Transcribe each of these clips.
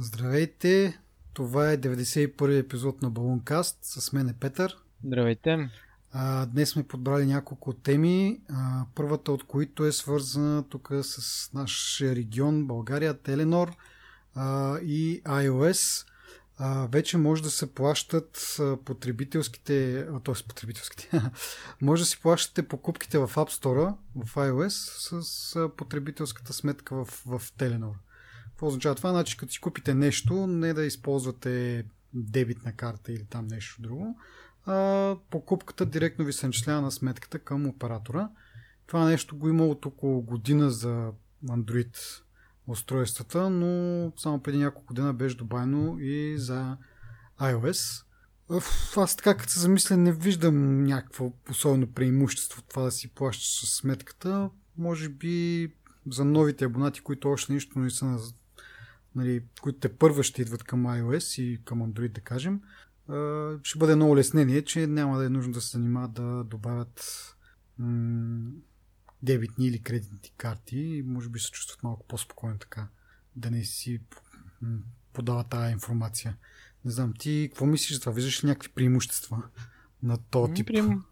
Здравейте! Това е 91 епизод на Балункаст. С мен е Петър. Здравейте! А, днес сме подбрали няколко теми. А, първата от които е свързана тук с нашия регион България, Теленор а, и iOS. А, вече може да се плащат потребителските, т.е. потребителските, може да си плащате покупките в App Store, в iOS, с потребителската сметка в, в Теленор. Какво означава това? Значи, като си купите нещо, не да използвате дебитна карта или там нещо друго, а покупката директно ви се начислява на сметката към оператора. Това нещо го има от около година за Android устройствата, но само преди няколко дена беше добавено и за iOS. Аз така като се замисля не виждам някакво особено преимущество това да си плащаш с сметката. Може би за новите абонати, които още нищо не са нали, които те първа ще идват към iOS и към Android, да кажем, ще бъде много леснение, че няма да е нужно да се занимават да добавят м- дебитни или кредитни карти може би се чувстват малко по-спокойно така, да не си м- подава тази информация. Не знам, ти какво мислиш за това? Виждаш ли някакви преимущества на този тип? Преим...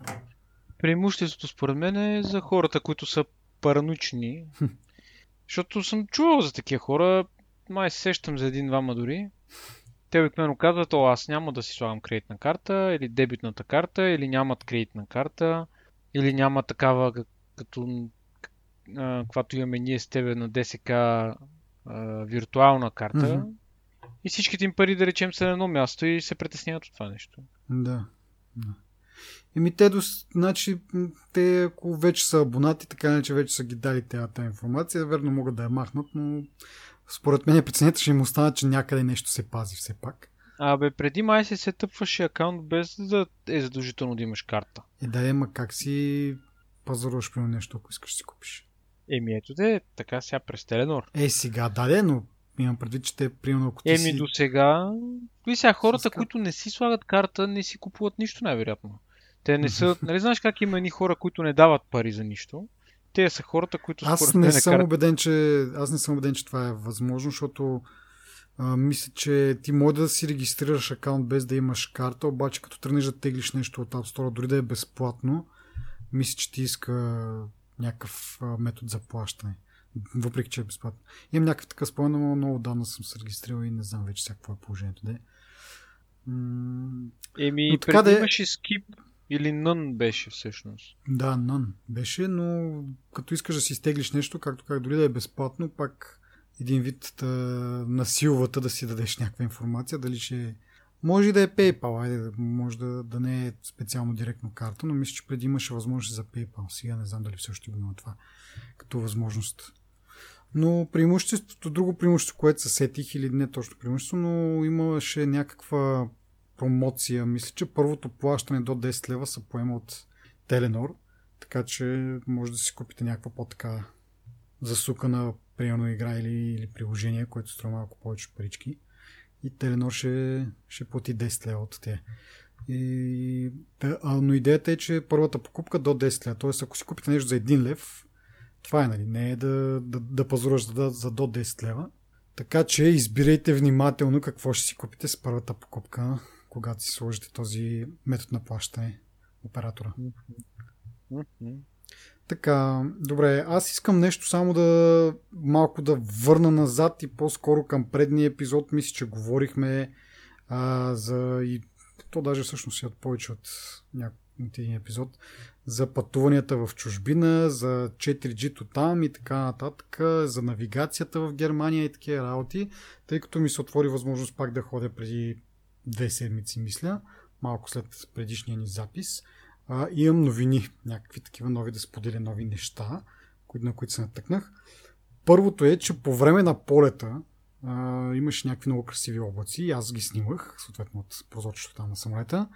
Преимуществото според мен е за хората, които са паранучни. Защото съм чувал за такива хора май се сещам за един-двама дори. Те обикновено казват, о, аз няма да си слагам кредитна карта, или дебитната карта, или нямат кредитна карта, или няма такава, като каквато имаме ние с тебе на ДСК а, виртуална карта. Mm-hmm. И всичките им пари, да речем, са на едно място и се притесняват от това нещо. Да. Еми те, до, значи, те ако вече са абонати, така не че вече са ги дали тази информация, верно могат да я махнат, но според мен преценята ще им остана, че някъде нещо се пази все пак. Абе, преди май се се тъпваше акаунт без да е задължително да имаш карта. Е, да, ема как си пазаруваш при нещо, ако искаш да си купиш? Еми ето де, така сега през Теленор. Е, сега, да, но имам предвид, че те, примерно, ако ти Еми си... до сега, и сега хората, които не си слагат карта, не си купуват нищо, най-вероятно. Те не са, нали знаеш как има едни хора, които не дават пари за нищо? Те са хората, които аз не, не съм карат... убеден, че аз не съм убеден, че това е възможно, защото а, мисля, че ти може да си регистрираш акаунт без да имаш карта, обаче като тръгнеш да теглиш нещо от App Store, дори да е безплатно, мисля, че ти иска някакъв метод за плащане. Въпреки, че е безплатно. Имам някакъв такъв спомен, но много давно съм се регистрирал и не знам вече сега какво е положението. Да Еми, но така да е... имаше скип или нън беше всъщност? Да, нън беше, но като искаш да си изтеглиш нещо, както как дори да е безплатно, пак един вид да насилвата да си дадеш някаква информация, дали ще може и да е PayPal, айде, може да, да не е специално директно карта, но мисля, че преди имаше възможност за PayPal. Сега не знам дали все още го има това като възможност. Но преимуществото, друго преимущество, което се сетих, или не точно преимущество, но имаше някаква промоция. Мисля, че първото плащане до 10 лева се поема от Теленор, така че може да си купите някаква по-така засукана примерно игра или, или приложение, което струва малко повече парички. И Теленор ще, ще плати 10 лева от те. И, а, но идеята е, че първата покупка до 10 лева. Тоест, ако си купите нещо за 1 лев, това е, нали? Не е да, да, да пазаруваш за, за до 10 лева. Така че избирайте внимателно какво ще си купите с първата покупка когато си сложите този метод на плащане оператора. Mm-hmm. Така, добре, аз искам нещо само да малко да върна назад и по-скоро към предния епизод. Мисля, че говорихме а, за и то даже всъщност е от повече от един епизод, за пътуванията в чужбина, за 4G-то там и така нататък, за навигацията в Германия и такива работи, тъй като ми се отвори възможност пак да ходя преди две седмици, мисля, малко след предишния ни запис. А, имам новини, някакви такива нови да споделя нови неща, на които се натъкнах. Първото е, че по време на полета имаше някакви много красиви облаци аз ги снимах, съответно от прозорчето там на самолета.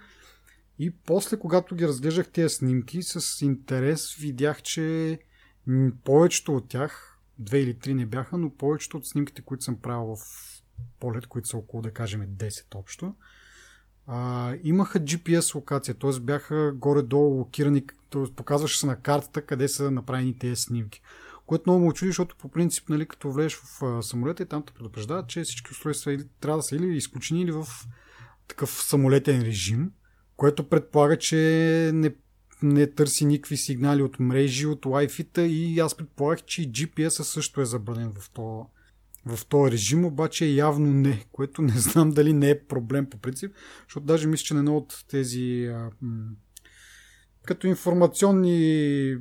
И после, когато ги разглеждах тези снимки, с интерес видях, че повечето от тях, две или три не бяха, но повечето от снимките, които съм правил в полет, които са около, да кажем, 10 общо, а, имаха GPS локация, т.е. бяха горе-долу локирани, т.е. показваше се на картата къде са направени тези снимки. което много му чуди, защото по принцип, нали, като влезеш в самолета и там те предупреждават, че всички устройства трябва да са или изключени, или в такъв самолетен режим, което предполага, че не, не търси никакви сигнали от мрежи, от Wi-Fi-та и аз предполагах, че и GPS също е забранен в този в този режим, обаче явно не, което не знам дали не е проблем по принцип, защото даже мисля, че на едно от тези а, м- като информационни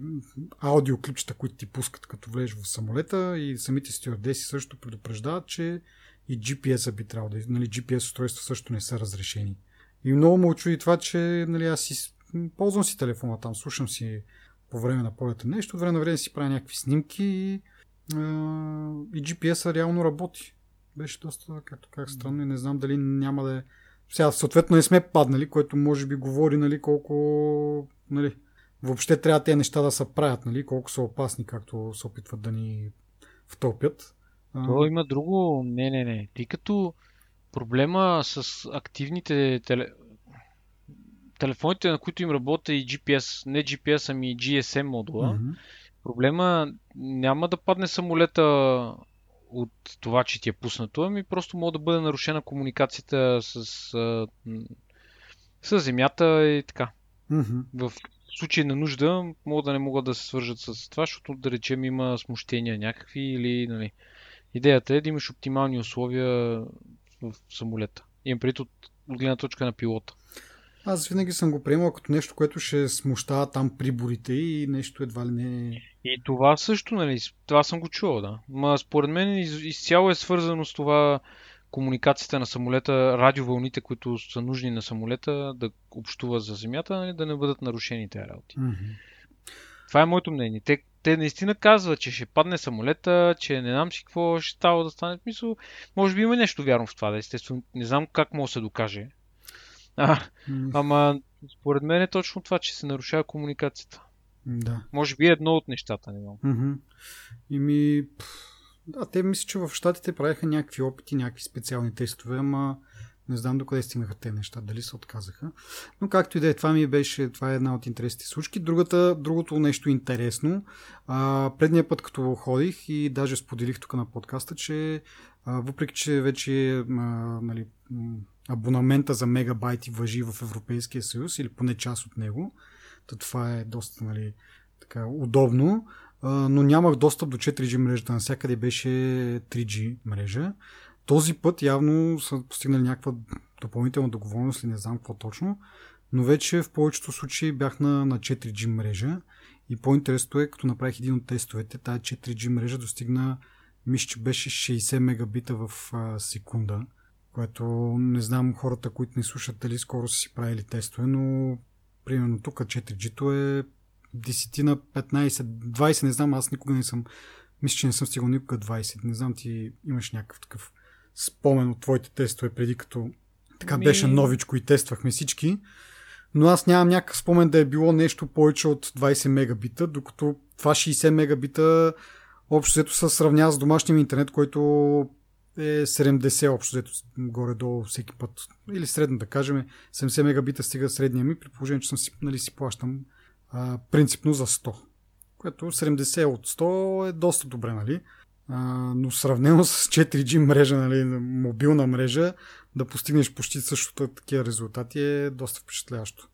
аудиоклипчета, които ти пускат като влезеш в самолета и самите стюардеси също предупреждават, че и GPS би трябвало да нали, GPS устройства също не са разрешени. И много му очуди това, че нали, аз си, ползвам си телефона там, слушам си по време на полета нещо, от време на време си правя някакви снимки и и GPS-а реално работи. Беше доста, както как странно и не знам дали няма да е... Сега, съответно не сме паднали, което може би говори, нали, колко, нали, въобще трябва тези неща да се правят, нали, колко са опасни, както се опитват да ни втопят. То има друго, не, не, не. Ти като проблема с активните теле... телефоните, на които им работи и GPS, не GPS, ами GSM модула, mm-hmm Проблема няма да падне самолета от това, че ти е пуснато, ами просто може да бъде нарушена комуникацията с, с земята и така. Mm-hmm. В случай на нужда могат да не могат да се свържат с това, защото да речем има смущения някакви или нали. Идеята е да имаш оптимални условия в самолета. Имам преди от, от гледна точка на пилота. Аз винаги съм го приемал като нещо, което ще смущава там приборите и нещо едва ли не... И това също, нали, това съм го чувал, да. Ма според мен из, изцяло е свързано с това комуникацията на самолета, радиовълните, които са нужни на самолета да общува за Земята, нали, да не бъдат нарушени тези работи. Mm-hmm. Това е моето мнение. Те, те наистина казват, че ще падне самолета, че не знам си какво ще става да стане. Мисъл, може би има нещо вярно в това, да естествено. Не знам как може да се докаже. А, ама според мен е точно това, че се нарушава комуникацията. Да. Може би е едно от нещата, не знам. Mm-hmm. И ми... Да, те мисля, че в Штатите правиха някакви опити, някакви специални тестове, ама не знам докъде стигнаха те неща, дали се отказаха. Но както и да е, това ми беше, това е една от интересните случки. Другата, другото нещо интересно, а, предния път като ходих и даже споделих тук на подкаста, че а, въпреки, че вече а, нали, абонамента за мегабайти въжи в Европейския съюз или поне част от него. То това е доста нали, така, удобно, но нямах достъп до 4G мрежата. Навсякъде беше 3G мрежа. Този път явно са постигнали някаква допълнителна договорност или не знам какво точно, но вече в повечето случаи бях на, на 4G мрежа и по-интересното е, като направих един от тестовете, тази 4G мрежа достигна, мисля, че беше 60 мегабита в а, секунда което не знам хората, които ни слушат, дали скоро са си правили тестове, но примерно тук 4G-то е 10 на 15, 20, не знам, аз никога не съм, мисля, че не съм стигал никога 20. Не знам, ти имаш някакъв такъв спомен от твоите тестове преди като така Ми... беше новичко и тествахме всички. Но аз нямам някакъв спомен да е било нещо повече от 20 мегабита, докато това 60 мегабита общо взето се сравнява с домашния интернет, който е 70 общо, взето горе-долу всеки път. Или средно да кажем, 70 мегабита стига средния ми, при положение, че съм си, нали, си плащам а, принципно за 100. Което 70 от 100 е доста добре, нали? А, но сравнено с 4G мрежа, нали, мобилна мрежа, да постигнеш почти същото такива резултати е доста впечатляващо.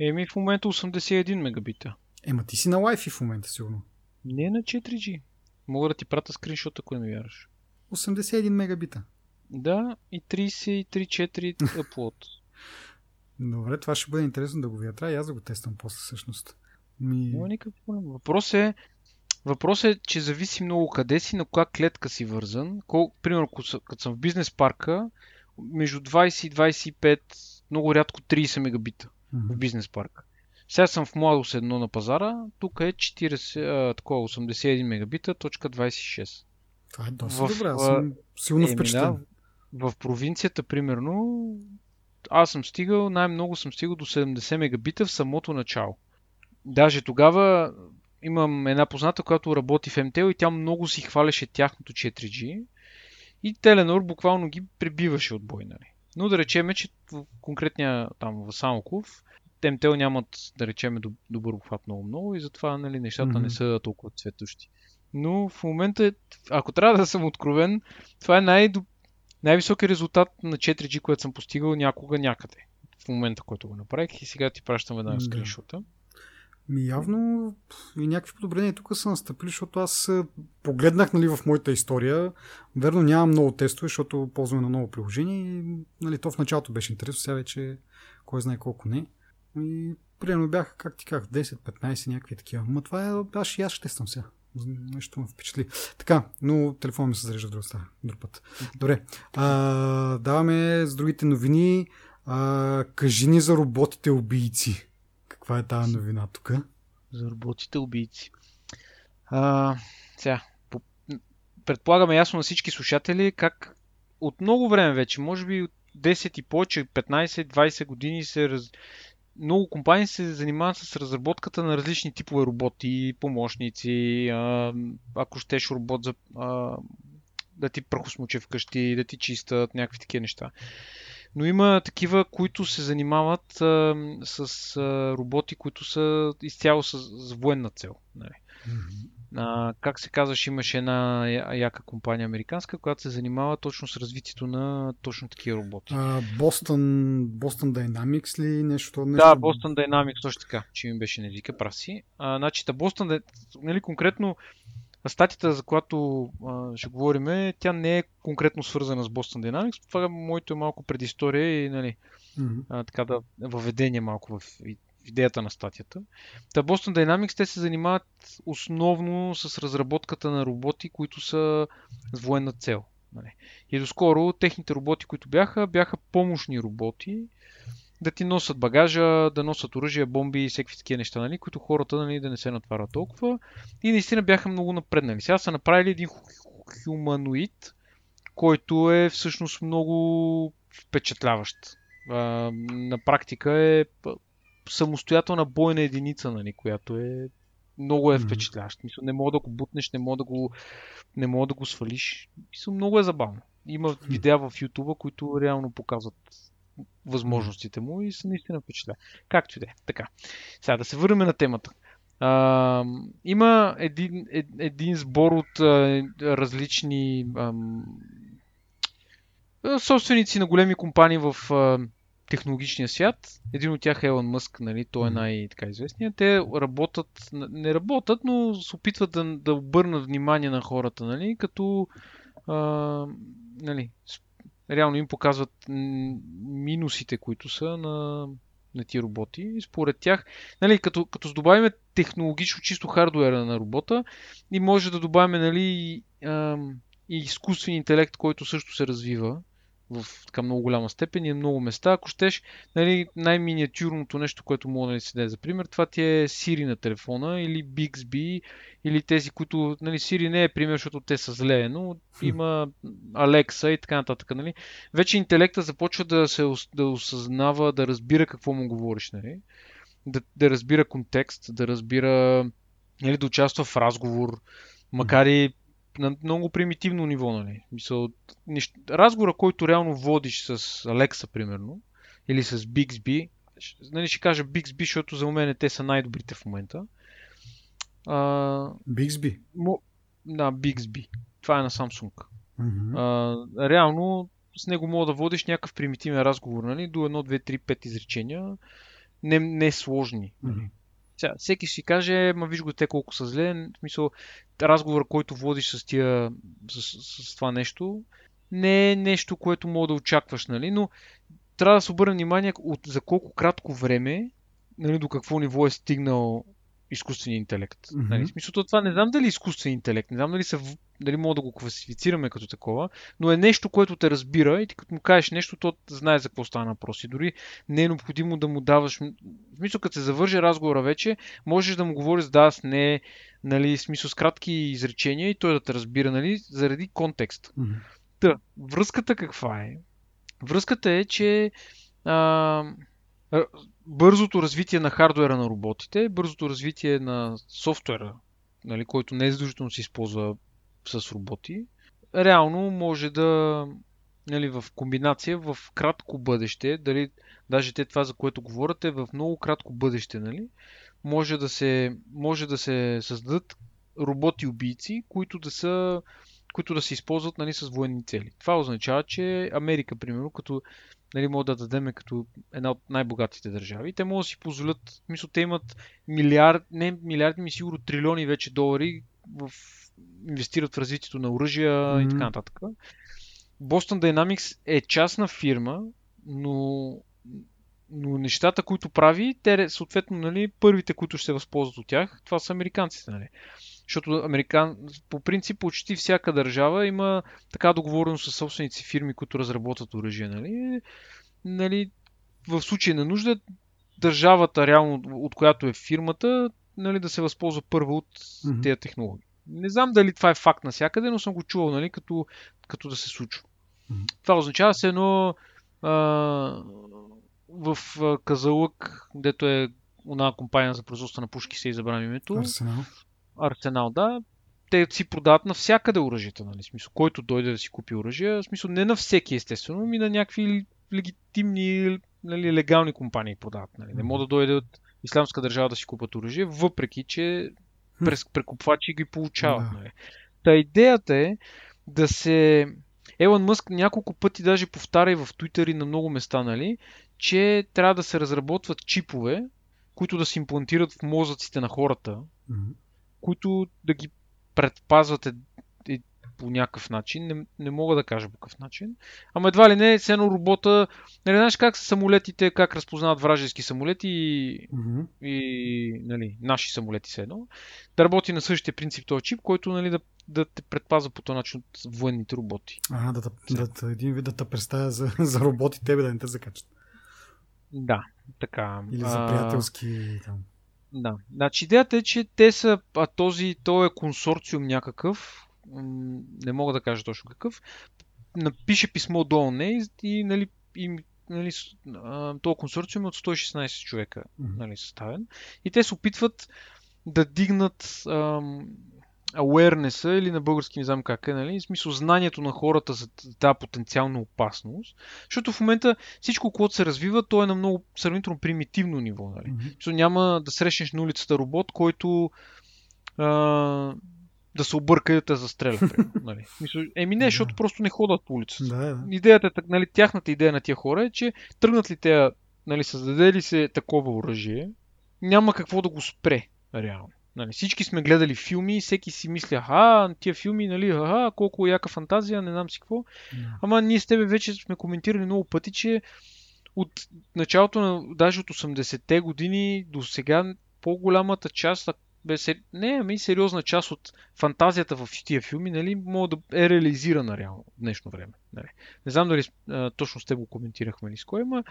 Еми в момента 81 мегабита. Ема ти си на Wi-Fi в момента сигурно. Не на 4G. Мога да ти пратя скриншот, ако не ми вярваш. 81 мегабита. Да, и 33-4 upload. Добре, това ще бъде интересно да го видя. Трябва и аз да го тествам после всъщност. Ми... Няма никакъв проблем. Въпрос е, въпрос е, че зависи много къде си, на коя клетка си вързан. Кол, примерно, като съм в бизнес парка, между 20 и 25, много рядко 30 мегабита mm-hmm. в бизнес парка. Сега съм в Младост едно на пазара, тук е 40, а, такова 81 мегабита, точка 26. Това е доста в, добре, аз съм силно впечатлен. Да, в провинцията, примерно, аз съм стигал, най-много съм стигал до 70 мегабита в самото начало. Даже тогава имам една позната, която работи в МТЛ и тя много си хваляше тяхното 4G и Теленор буквално ги пребиваше от бой, нали. Но да речеме, че в конкретния там в Самоков МТЛ нямат, да речеме, добър обхват много много и затова нали, нещата mm-hmm. не са толкова цветущи. Но в момента, ако трябва да съм откровен, това е най- най-високият резултат на 4G, което съм постигал някога някъде. В момента, който го направих и сега ти пращам една скриншота. Ми явно и някакви подобрения тук са настъпили, защото аз погледнах нали, в моята история. Верно нямам много тестове, защото ползваме на ново приложение и нали, то в началото беше интересно, сега вече кой знае колко не. И примерно бяха, как ти казах, 10-15 някакви такива. Ма това е, аз аз ще тествам сега. Нещо ме впечатли. Така, но телефон ми се зарежда в друг, друг път. Добре. А, даваме с другите новини. А, кажи ни за роботите убийци. Каква е тази новина тук? За роботите убийци. А, сега, по... предполагаме ясно на всички слушатели как от много време вече, може би от 10 и повече, 15-20 години се раз... много компании се занимават с разработката на различни типове роботи, помощници, ако щеш робот за да ти прахосмуче вкъщи, да ти чистят, някакви такива неща. Но има такива, които се занимават а, с а, роботи, които са изцяло с, с военна цел. Нали. Mm-hmm. А, как се казваш, имаше една яка компания американска, която се занимава точно с развитието на точно такива роботи. Бостон, Boston Dynamics ли нещо? нещо? Да, Boston Dynamics, точно така, че ми беше не вика, праси. А, значи, Boston, нали, конкретно статията, за която а, ще говорим, тя не е конкретно свързана с Boston Dynamics. Това е моето е малко предистория и нали, mm-hmm. а, така да въведение малко в идеята на статията. Та Boston Dynamics те се занимават основно с разработката на роботи, които са с военна цел. Нали. И доскоро техните роботи, които бяха, бяха помощни роботи, да ти носят багажа, да носят оръжие, бомби и всеки такива неща, нали, които хората нали, да не се натварят толкова. И наистина бяха много напреднали. Сега са направили един хуманоид, който е всъщност много впечатляващ. На практика е самостоятелна бойна единица, нали, която е много е впечатляващ. Мисля, не мога да го бутнеш, не мога да го, не мога да го свалиш. Мисля, много е забавно. Има видеа в YouTube, които реално показват възможностите му и са наистина впечатляващи. Както и да е. Така. Сега да се върнем на темата. А, има един, ед, един сбор от а, различни а, собственици на големи компании в а, технологичния свят. Един от тях е Елон Мъск, нали, той е най-така известният. Те работят, не работят, но се опитват да, да обърнат внимание на хората, нали, като а, нали, реално им показват минусите, които са на, на тия роботи. И според тях, нали, като, като добавим технологично чисто хардуера на робота и може да добавим нали, а, и изкуствен интелект, който също се развива в така много голяма степен и много места. Ако щеш, нали, най-миниатюрното нещо, което мога да си даде за пример, това ти е Siri на телефона или Bixby или тези, които, нали, Siri не е пример, защото те са зле, но има Alexa и така нататък, нали. Вече интелекта започва да се да осъзнава, да разбира какво му говориш, нали. Да, да разбира контекст, да разбира, нали, да участва в разговор, макар и на много примитивно ниво, нали. Мисъл, нещ... разговора, който реално водиш с Alexa, примерно, или с Bixby, нали, ще кажа Bixby, защото за мен те са най-добрите в момента. А, Bixby? Мо... Да, Bixby. Това е на Samsung. Mm-hmm. А, реално с него мога да водиш някакъв примитивен разговор, нали, до 1, 2, 3, 5 изречения, не, не сложни. Mm-hmm. Сега, всеки си каже, ма виж го те колко са зле. В смисъл, разговор, който водиш с, тия, с, с, това нещо, не е нещо, което мога да очакваш, нали? Но трябва да се обърне внимание от, за колко кратко време, нали, до какво ниво е стигнал изкуствения интелект. Mm-hmm. Нали? Смисълто това не знам дали е изкуствен интелект, не знам дали, са, дали мога да го класифицираме като такова, но е нещо, което те разбира и ти като му кажеш нещо, то знае за какво стана въпрос. И дори не е необходимо да му даваш... В смисъл, като се завърже разговора вече, можеш да му говориш с да, с не, нали, смисъл с кратки изречения и той да те разбира, нали, заради контекст. Mm-hmm. Та, връзката каква е? Връзката е, че а, бързото развитие на хардуера на роботите, бързото развитие на софтуера, нали, който не е задължително се използва с роботи, реално може да нали, в комбинация в кратко бъдеще, дали даже те това, за което говорят, е в много кратко бъдеще, нали, може да се, може да се създадат роботи-убийци, които да са които да се използват нали, с военни цели. Това означава, че Америка, примерно, като нали, могат да дадем като една от най-богатите държави, те могат да си позволят, мисля, те имат милиард, не милиарди, ми сигурно трилиони вече долари в, инвестират в развитието на оръжия mm-hmm. и така нататък. Boston Dynamics е частна фирма, но, но нещата, които прави, те съответно, нали, първите, които ще се възползват от тях, това са американците. Нали. Защото американ... по принцип почти всяка държава има така договорено с собственици фирми, които разработват оръжие. Нали? Нали, в случай на нужда, държавата, реално, от която е фирмата, нали, да се възползва първо от mm-hmm. тези технологии. Не знам дали това е факт навсякъде, но съм го чувал, нали, като, като да се случва. Mm-hmm. Това означава се едно а, в Казалък, дето е една компания за производство на пушки, се избрам името. Арсенал. Арсенал, да, те си продават навсякъде оръжията, нали? Смисъл, който дойде да си купи оръжие, смисъл не на всеки естествено, ми на някакви легитимни, нали, легални компании продават. Нали? Не могат да дойде от исламска държава да си купат оръжие, въпреки че през прекупвачи ги получават. Нали? Та идеята е да се... Елон Мъск няколко пъти даже повтаря и в Twitter и на много места, нали, че трябва да се разработват чипове, които да се имплантират в мозъците на хората, mm-hmm които да ги предпазват е, е, по някакъв начин. Не, не мога да кажа по какъв начин. Ама едва ли не, сено робота. Нали, знаеш как са самолетите, как разпознават вражески самолети и, mm-hmm. и нали, наши самолети все едно. Да работи на същия принцип този чип, който нали, да, да те предпазва по този начин от военните роботи. Ага, да, да, да, един вид да те представя за, за роботи, тебе да не те закачат. Да, така. Или за приятелски там. Да. Значи идеята е, че те са, а този, то е консорциум някакъв, не мога да кажа точно какъв, напише писмо до ОНЕ и, нали, и нали, този консорциум е от 116 човека нали, съставен. И те се опитват да дигнат ам, awareness или на български не знам как е, нали? в смисъл знанието на хората за тази потенциална опасност. Защото в момента всичко, което се развива, то е на много сравнително примитивно ниво. Нали? Mm-hmm. Защото няма да срещнеш на улицата робот, който а, да се обърка и да те застреля. нали? Мисъл, еми не, защото yeah. просто не ходят по улицата. Да, да. Идеята, е нали, тяхната идея на тия хора е, че тръгнат ли те, нали, създаде ли се такова оръжие, няма какво да го спре, реално. Нали, всички сме гледали филми и всеки си мисля, а, тия филми, нали, а, колко яка фантазия, не знам си какво. Yeah. Ама ние с тебе вече сме коментирали много пъти, че от началото на, даже от 80-те години до сега, по-голямата част, бе, не, ами сериозна част от фантазията в тия филми, нали, може да е реализирана реално в днешно време. Нали. Не знам дали а, точно с те го коментирахме ли с кой, ама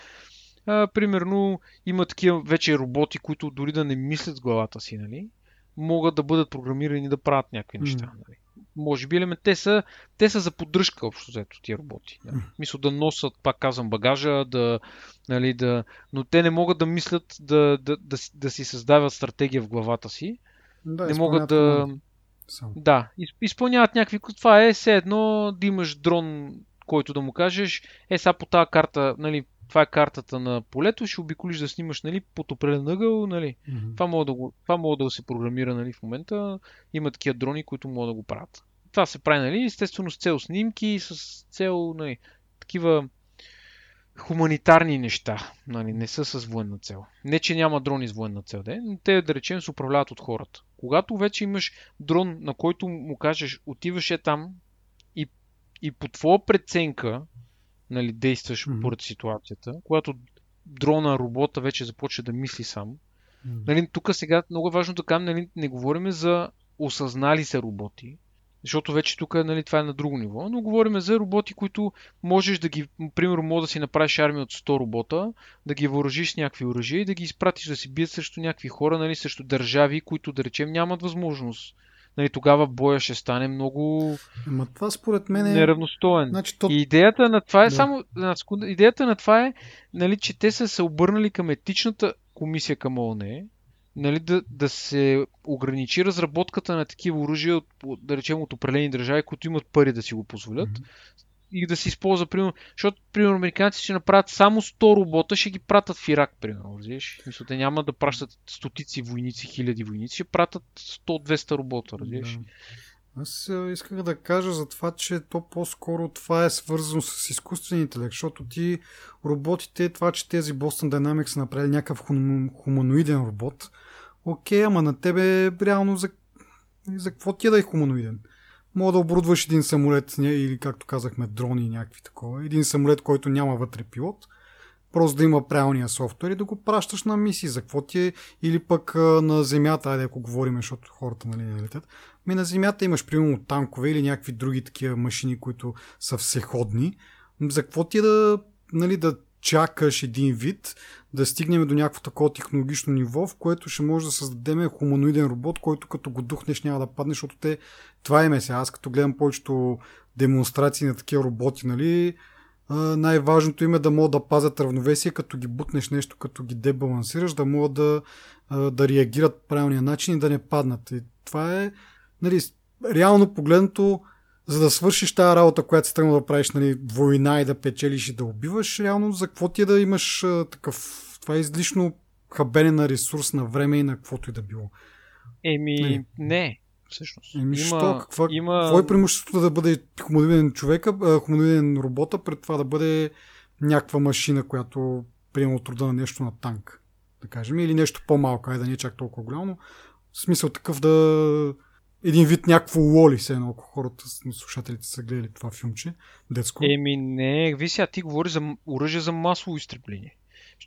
а, примерно има такива вече роботи, които дори да не мислят с главата си, нали, могат да бъдат програмирани да правят някакви неща. Mm. Нали. Може би елемент. Те са, те са за поддръжка общо взето тия роботи. Нали. Мисля да носят, пак казвам, багажа, да, нали, да, но те не могат да мислят да, да, да, да си създават стратегия в главата си. Да, не могат да. Сам. Да, изпълняват някакви. Това е все едно да имаш дрон, който да му кажеш, е сега по тази карта, нали, това е картата на полето, ще обиколиш да снимаш нали, под определен ъгъл. Нали. Mm-hmm. Това, мога да го, това мога да се програмира нали, в момента. Има такива дрони, които могат да го правят. Това се прави, нали, естествено, с цел снимки, с цел нали, такива хуманитарни неща. Нали, не са с военна цел. Не, че няма дрони с военна цел, де, но те, да речем, се управляват от хората. Когато вече имаш дрон, на който му кажеш, отиваш е там и, и по твоя преценка нали, действаш mm-hmm. поред ситуацията, когато дрона, робота вече започва да мисли сам. Mm-hmm. Нали, тук сега много е важно да кажем, нали, не говорим за осъзнали се роботи, защото вече тук нали, това е на друго ниво, но говорим за роботи, които можеш да ги, примерно, може да си направиш армия от 100 робота, да ги въоръжиш с някакви оръжия и да ги изпратиш да си бият срещу някакви хора, нали, срещу държави, които да речем нямат възможност нали, тогава боя ще стане много Ама това според мен е... неравностоен. Значи, то... И идеята на това е да. само... Идеята на това е, нали, че те са се обърнали към етичната комисия към ООН, нали, да, да се ограничи разработката на такива оръжия, от, да речем, от определени държави, които имат пари да си го позволят. Mm-hmm. И да се използва, примерно, защото, примерно, американците ще направят само 100 робота, ще ги пратят в Ирак, примерно, разбираш? Мисля, те няма да пращат стотици войници, хиляди войници, ще пратят 100-200 робота, разбираш? Да. Аз исках да кажа за това, че то по-скоро това е свързано с изкуствен интелект, защото ти роботите, това, че тези Boston Dynamics са направили някакъв хум, хуманоиден робот, окей, ама на тебе реално за, за какво ти е да е хуманоиден? Мога да оборудваш един самолет или, както казахме, дрони и някакви такова. Един самолет, който няма вътре пилот. Просто да има правилния софтуер и да го пращаш на мисии. За какво ти е? Или пък на Земята, айде ако говорим, защото хората нали, не летят. Ми на Земята имаш примерно танкове или някакви други такива машини, които са всеходни. За какво ти е да, нали, да чакаш един вид, да стигнем до някакво такова технологично ниво, в което ще може да създадем хуманоиден робот, който като го духнеш няма да падне, защото те, това е сега. Аз като гледам повечето демонстрации на такива роботи, нали, най-важното им е да могат да пазят равновесие, като ги бутнеш нещо, като ги дебалансираш, да могат да, да реагират по правилния начин и да не паднат. И това е, нали, реално погледнато, за да свършиш тази работа, която си тръгнал да правиш нали, война и да печелиш и да убиваш, реално за какво ти е да имаш а, такъв... Това е излишно хабене на ресурс, на време и на каквото и да било. Еми, не. не всъщност. Еми, има, що? Каква, има... Какво е преимуществото да бъде хуманоиден човека, хуманоиден робота, пред това да бъде някаква машина, която приема от труда на нещо на танк, да кажем, или нещо по-малко, ай да не е чак толкова голямо, но в смисъл такъв да един вид някакво лоли, се едно, ако хората, слушателите са гледали това филмче, детско. Еми не, ви сега ти говори за оръжие за масово изтребление.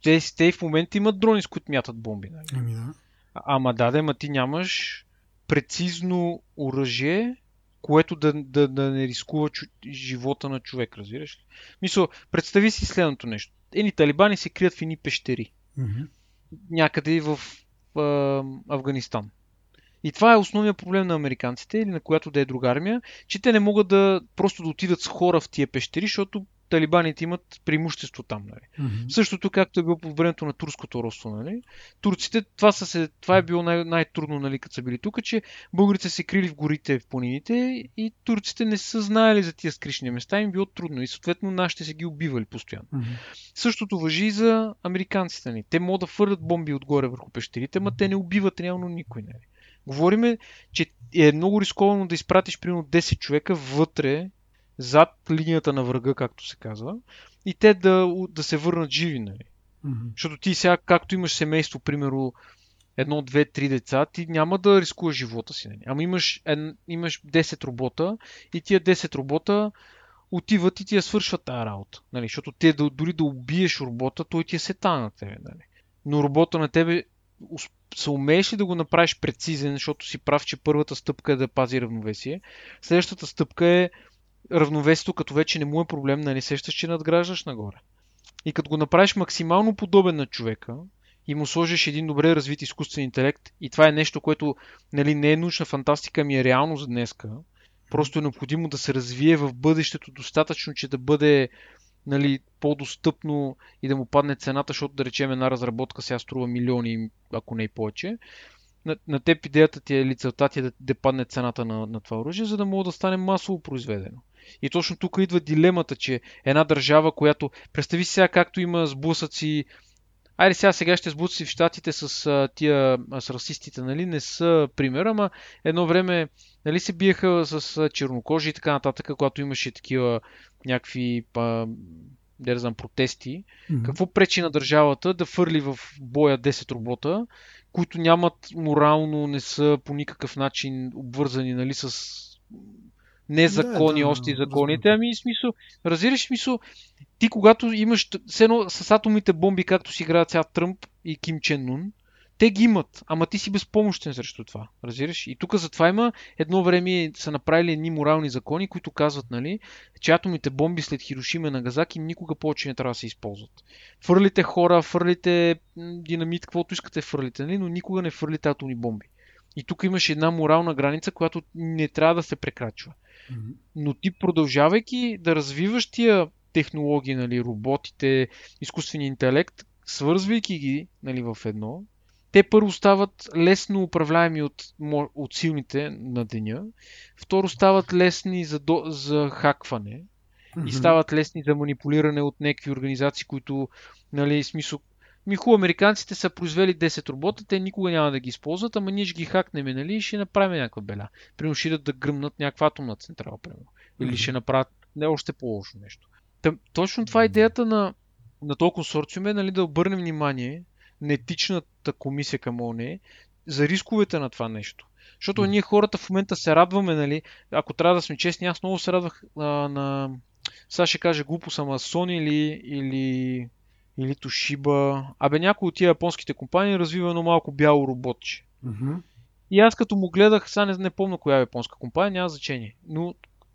Те, те в момента имат дрони, с които мятат бомби. Нали? Еми да. А, ама да, да, ма ти нямаш прецизно оръжие, което да, да, да не рискува чу, живота на човек, разбираш ли? Мисъл, представи си следното нещо. Ени талибани се крият в едни пещери. Mm-hmm. Някъде в а, Афганистан. И това е основният проблем на американците или на която да е друга армия, че те не могат да просто да отидат с хора в тия пещери, защото талибаните имат преимущество там. Нали. Mm-hmm. Същото както е било по времето на турското росто. Нали. Турците, това, са се, това е било най- най-трудно, нали, като са били тук, че българите се крили в горите, в планините и турците не са знаели за тия скришни места, им било трудно и съответно нашите се ги убивали постоянно. Mm-hmm. Същото въжи и за американците. Нали. Те могат да фърлят бомби отгоре върху пещерите, но те не убиват реално никой. Нали. Говориме, че е много рисковано да изпратиш примерно 10 човека вътре, зад линията на врага, както се казва, и те да, да се върнат живи, нали? Mm-hmm. Защото ти сега, както имаш семейство, примерно, едно, две, три деца, ти няма да рискуваш живота си. Нали? Ама имаш, ед, имаш 10 робота и тия 10 робота отиват и ти я свършват тази работа. Нали? Защото те дори да убиеш робота, той ти е сета на тебе. Нали? Но робота на тебе се умееш ли да го направиш прецизен, защото си прав, че първата стъпка е да пази равновесие. Следващата стъпка е равновесието, като вече не му е проблем, нали сещаш, че надграждаш нагоре. И като го направиш максимално подобен на човека и му сложиш един добре развит изкуствен интелект, и това е нещо, което нали, не е научна фантастика, ми е реално за днеска, просто е необходимо да се развие в бъдещето достатъчно, че да бъде нали, по-достъпно и да му падне цената, защото да речем една разработка сега струва милиони, ако не и повече. На, на теб идеята ти е ли целта ти е да, да падне цената на, на това оръжие, за да може да стане масово произведено. И точно тук идва дилемата, че една държава, която... Представи сега както има сблъсъци Айде сега, сега ще сблъсъци в щатите с а, тия с расистите, нали? Не са пример, ама едно време нали, се биеха с чернокожи и така нататък, когато имаше такива някакви па, да знам, протести. Mm-hmm. Какво пречи на държавата да фърли в боя 10 робота, които нямат морално, не са по никакъв начин обвързани нали, с не закони, да, да, още и законите, ами смисъл, разбираш смисъл, ти когато имаш, все едно с атомните бомби, както си играят сега Тръмп и Ким Чен Нун, те ги имат, ама ти си безпомощен срещу това. Разбираш? И тук затова има едно време са направили едни морални закони, които казват, нали, че атомните бомби след Хирошима и Нагазаки никога повече не трябва да се използват. Фърлите хора, фърлите динамит, каквото искате фърлите, нали, но никога не фърлите атомни бомби. И тук имаш една морална граница, която не трябва да се прекрачва. Но ти продължавайки да развиваш тия технологии, нали, роботите, изкуствения интелект, свързвайки ги нали, в едно, те първо стават лесно управляеми от, от силните на деня, второ стават лесни за, до, за хакване и стават лесни за манипулиране от някакви организации, които, нали, смисъл, ми хубаво, американците са произвели 10 робота, те никога няма да ги използват, ама ние ще ги хакнем, нали, и ще направим някаква беля. Примерно ще да гръмнат някаква атомна централа, примерно. Или ще направят не още по-лошо нещо. Тъм, точно това е идеята на, на този консорциум е нали, да обърнем внимание на етичната комисия към ОНЕ за рисковете на това нещо. Защото ние хората в момента се радваме, нали, ако трябва да сме честни, аз много се радвах а, на... Сега ще кажа глупо съм, Sony или, или, или Toshiba. Абе някой от тия японските компании развива едно малко бяло роботче. Mm-hmm. И аз като му гледах, сега не, не помня коя е японска компания, няма значение. Но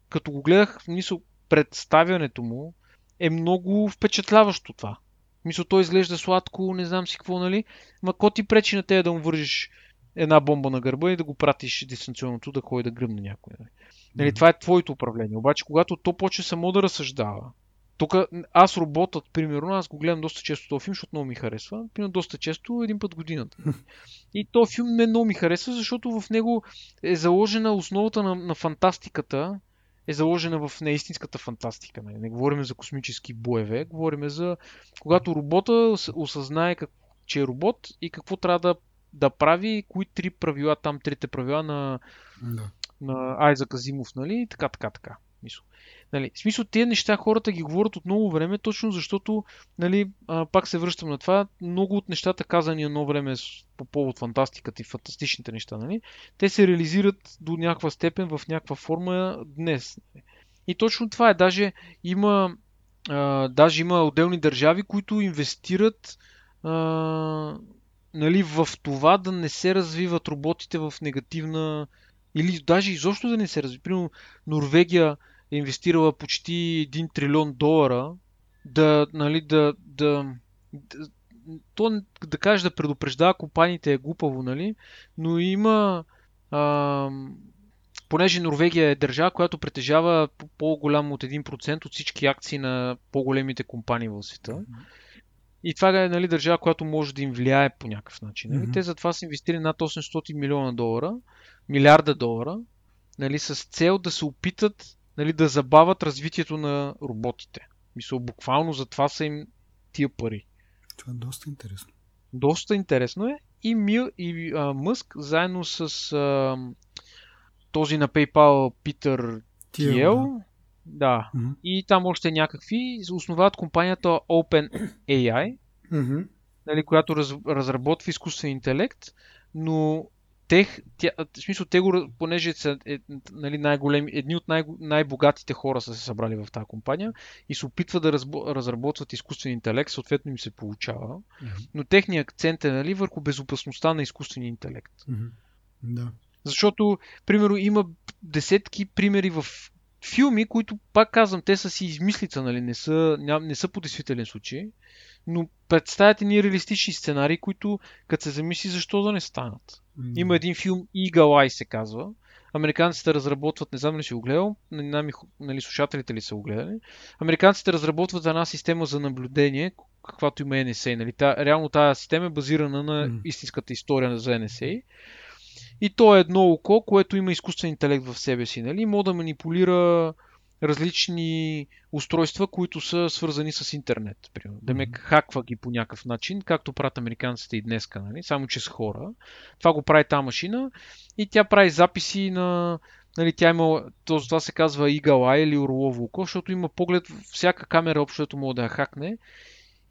като го гледах, мисъл, представянето му е много впечатляващо това. Мисля, той изглежда сладко, не знам си какво, нали? Ма ко ти пречи на тея да му вържиш една бомба на гърба и да го пратиш дистанционното да ходи да гръмне някой. Нали? нали това е твоето управление. Обаче, когато то почне само да разсъждава, тук аз роботът, примерно, аз го гледам доста често този филм, защото много ми харесва. Примерно доста често, един път годината. И този филм не много ми харесва, защото в него е заложена основата на, на фантастиката, е заложена в неистинската фантастика. Не, нали? не говорим за космически боеве, говорим за когато робота осъзнае как, че е робот и какво трябва да, да прави, кои три правила, там трите правила на, Да. на Айзак Азимов, нали? И така, така, така. Мисъл. Нали, смисъл, тези неща хората ги говорят от много време, точно защото, нали, а, пак се връщам на това, много от нещата казани едно време по повод фантастиката и фантастичните неща, нали, те се реализират до някаква степен в някаква форма днес. И точно това е. Даже има, а, даже има отделни държави, които инвестират а, нали, в това да не се развиват роботите в негативна или даже изобщо да не се развиват. Примерно Норвегия е инвестирала почти 1 трилион долара да, нали, да, да, да то, да кажеш да предупреждава компаниите е глупаво, нали? Но има а, понеже Норвегия е държава, която притежава по-голям от 1% от всички акции на по-големите компании в света. И това е нали, държава, която може да им влияе по някакъв начин. Нали? Мгм. Те затова са инвестирали над 800 милиона долара, милиарда долара, нали, с цел да се опитат нали, да забавят развитието на роботите. Мисля, буквално за това са им тия пари. Това е доста интересно. Доста интересно е. И, Мил, и а, Мъск, заедно с а, този на PayPal Питър Тиел, Тиел, да. Мгм. И там още някакви основават компанията OpenAI, Мгм. нали, която раз, разработва изкуствен интелект, но тех, тя, в смисъл, те го, понеже са е, нали, най-големи, едни от най- най-богатите хора са се събрали в тази компания и се опитват да разбо, разработват изкуствен интелект, съответно им се получава. Мгм. Но техният акцент е нали, върху безопасността на изкуствения интелект. Мгм. Да. Защото, примерно, има десетки примери в филми, които, пак казвам, те са си измислица, нали? не, са, ням, не са по действителен случай, но представят ни реалистични сценарии, които, като се замисли, защо да не станат. Има един филм Eagle Eye се казва. Американците разработват, не знам ли си го гледал, не знам нали, слушателите ли са го гледали. Американците разработват една система за наблюдение, каквато има NSA. Нали? Та, реално тази система е базирана на истинската история за NSA. И то е едно око, което има изкуствен интелект в себе си. Нали? Може да манипулира различни устройства, които са свързани с интернет. Примерно. Да ме хаква ги по някакъв начин, както правят американците и днеска, нали? само че с хора. Това го прави тази машина и тя прави записи на... Нали, тя има, то, това се казва Eye или орлово око, защото има поглед, всяка камера общото може да я хакне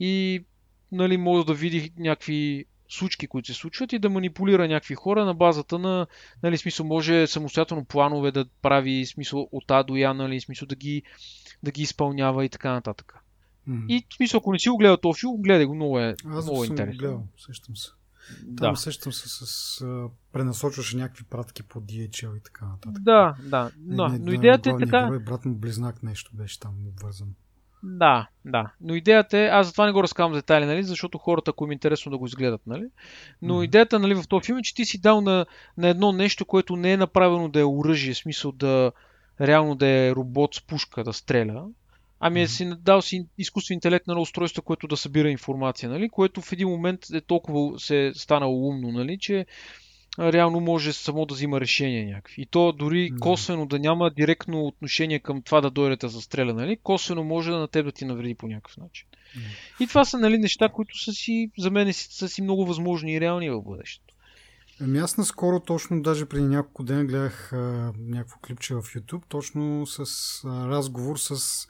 и нали, може да види някакви случки, които се случват и да манипулира някакви хора на базата на, нали, смисъл, може самостоятелно планове да прави, смисъл, от А до Я, нали, смисъл да ги, да ги изпълнява и така нататък. Мгм. И, в смисъл, ако не си го гледал този филм, гледай го, много е, Аз много е съм го интересно. гледал, сещам се. Да. Там сещам се с... а, пренасочваше някакви пратки по DHL и така нататък. Да, да, да. Едни- Но да, идеята е така. герой, брат му близнак нещо беше там обвързан. Да, да. Но идеята е, аз затова не го разказвам детайли, нали, защото хората, ако им е интересно да го изгледат, нали. Но Мгм. идеята, нали, в този филм е, че ти си дал на, на едно нещо, което не е направено да е оръжие, смисъл да реално да е робот с пушка да стреля, ами е Мгм. си дал си изкуствен интелект на устройство, което да събира информация, нали, което в един момент е толкова се е станало умно, нали, че реално може само да взима решения някакви. И то дори косвено да няма директно отношение към това да дойдете за стреля, нали? Косвено може да на теб да ти навреди по някакъв начин. И това са нали, неща, които са си, за мен са си много възможни и реални в бъдещето. Ами аз наскоро, точно даже преди няколко дена гледах а, някакво клипче в YouTube, точно с а, разговор с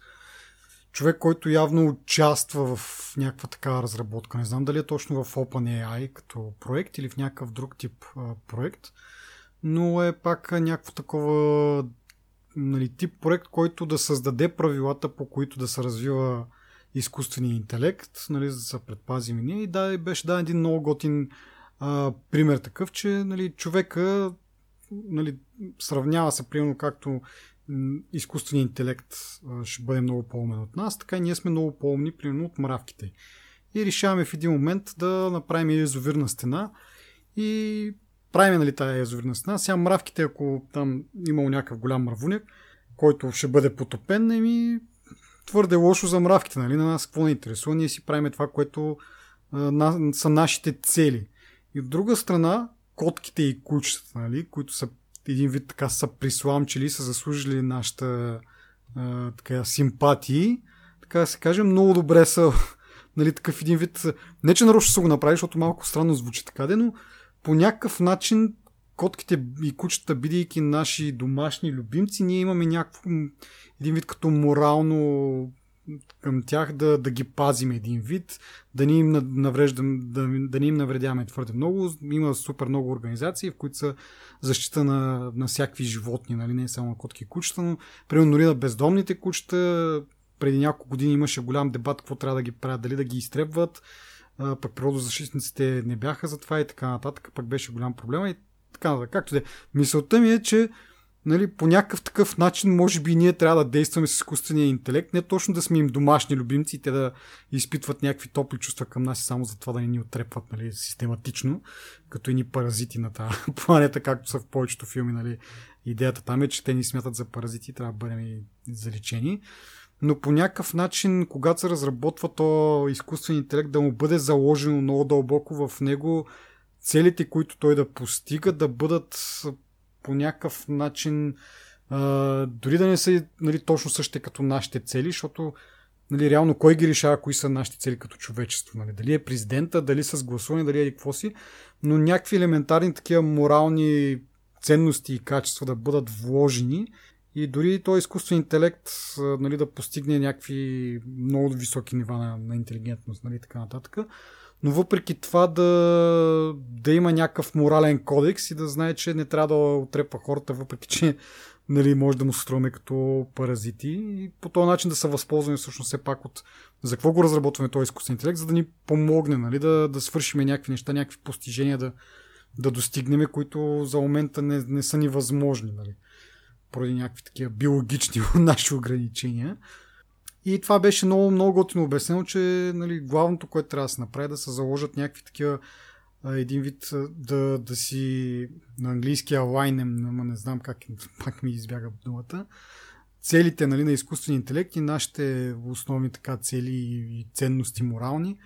човек, който явно участва в някаква такава разработка. Не знам дали е точно в OpenAI като проект или в някакъв друг тип а, проект, но е пак някакво такова нали, тип проект, който да създаде правилата, по които да се развива изкуствения интелект, нали, за да се предпазим и ние. И да, беше да, един много готин а, пример такъв, че нали, човека нали, сравнява се примерно както м, изкуственият интелект ще бъде много по-умен от нас, така и ние сме много по-умни примерно от мравките. И решаваме в един момент да направим язовирна стена и правим нали, тази язовирна стена. Сега мравките, ако там имало някакъв голям мравуняк, който ще бъде потопен, еми твърде лошо за мравките, нали? На нас какво ни интересува? Ние си правим това, което а, са нашите цели. И от друга страна, котките и кучетата, нали, които са един вид така са присламчили, са заслужили нашата а, така, симпатии, така да се каже, много добре са нали, такъв един вид. Не, че нарочно са го направили, защото малко странно звучи така, де, но по някакъв начин котките и кучета, бидейки наши домашни любимци, ние имаме някакво един вид като морално към тях да, да ги пазим един вид, да ни им на- навреждам, да, да ни им навредяваме твърде много. Има супер много организации, в които са защита на, на всякакви животни, нали? не само котки и кучета, но примерно дори на бездомните кучета преди няколко години имаше голям дебат какво трябва да ги правят, дали да ги изтребват, а, пък природозащитниците не бяха за това и така нататък, пък беше голям проблем и така нататък. Както де. Мисълта ми е, че нали, по някакъв такъв начин, може би ние трябва да действаме с изкуствения интелект, не точно да сме им домашни любимци и те да изпитват някакви топли чувства към нас и само за това да не ни отрепват нали, систематично, като и ни паразити на тази планета, както са в повечето филми. Нали. Идеята там е, че те ни смятат за паразити и трябва да бъдем и заличени. Но по някакъв начин, когато се разработва то изкуствен интелект, да му бъде заложено много дълбоко в него целите, които той да постига, да бъдат по някакъв начин а, дори да не са нали, точно същите като нашите цели, защото нали, реално кой ги решава кои са нашите цели като човечество. Нали? Дали е президента, дали с гласуване, дали е какво си, но някакви елементарни такива морални ценности и качества да бъдат вложени и дори този изкуствен интелект нали, да постигне някакви много високи нива на, на интелигентност нали, така нататък. Но въпреки това да, да има някакъв морален кодекс и да знае, че не трябва да отрепва хората, въпреки че нали, може да му се струваме като паразити и по този начин да се възползваме всъщност все пак от за какво го разработваме този изкуствен интелект, за да ни помогне нали, да, да свършим някакви неща, някакви постижения да, да достигнем, които за момента не, не са ни възможни. Нали, поради някакви такива биологични наши ограничения. И това беше много, много готино обяснено, че нали, главното, което трябва да се направи, е да се заложат някакви такива един вид да, да си на английски алайнем, ама не знам как пак ми избяга думата, целите нали, на изкуствения интелект и нашите основни така цели и ценности морални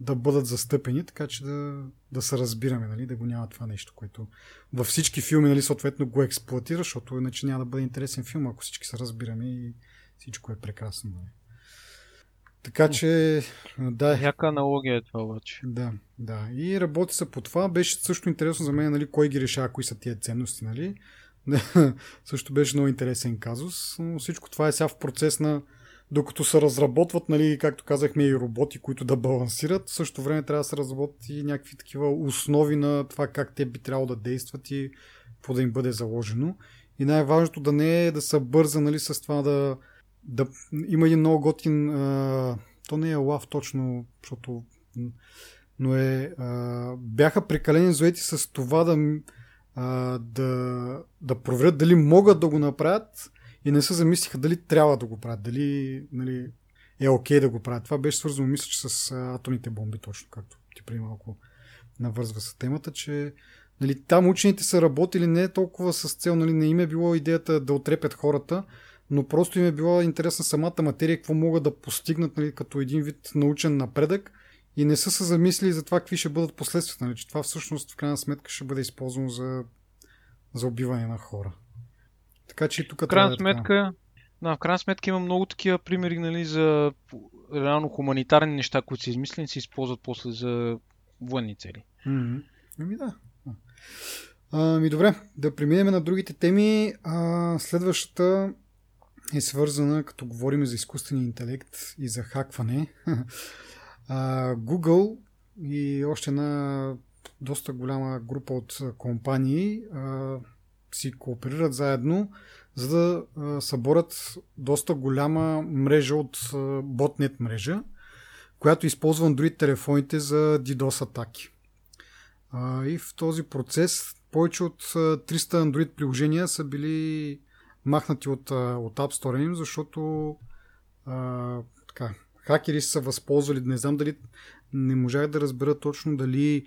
да бъдат застъпени, така че да, да се разбираме, нали, да го няма това нещо, което във всички филми нали, съответно го експлуатира, защото иначе няма да бъде интересен филм, ако всички се разбираме и всичко е прекрасно. Нали. Така че, да. Яка аналогия е това обаче. Да, да. И работи се по това. Беше също интересно за мен, нали, кой ги решава, кои са тия ценности, нали. също беше много интересен казус. Но всичко това е сега в процес на докато се разработват, нали, както казахме, и роботи, които да балансират, в същото време трябва да се разработят и някакви такива основи на това как те би трябвало да действат и какво да им бъде заложено. И най-важното да не е да се бърза нали, с това да, да има един много готин а, то не е лав точно, защото но е а, бяха прекалени зоети с това да, а, да, да проверят дали могат да го направят и не се замислиха дали трябва да го правят, дали нали, е окей okay да го правят. Това беше свързано, мисля, че с а, атомните бомби, точно както ти преди малко навързва с темата, че нали, там учените са работили не толкова с цел, нали, не им е било идеята да отрепят хората, но просто им е била интересна самата материя, какво могат да постигнат нали, като един вид научен напредък и не са се замислили за това какви ще бъдат последствията, нали? че това всъщност в крайна сметка ще бъде използвано за, за убиване на хора. Така че и тук В крайна е сметка, да, в крайна сметка има много такива примери нали, за реално хуманитарни неща, които са измислени, се използват после за военни цели. Мгм. Ами да. Ами добре, да преминем на другите теми. А, следващата е свързана, като говорим за изкуствения интелект и за хакване. Google и още една доста голяма група от компании си кооперират заедно, за да съборят доста голяма мрежа от ботнет мрежа, която използва Android телефоните за DDoS атаки. И в този процес повече от а, 300 Android приложения са били махнати от, от App Store им, защото а, така, хакери са възползвали, не знам дали не можах да разбера точно дали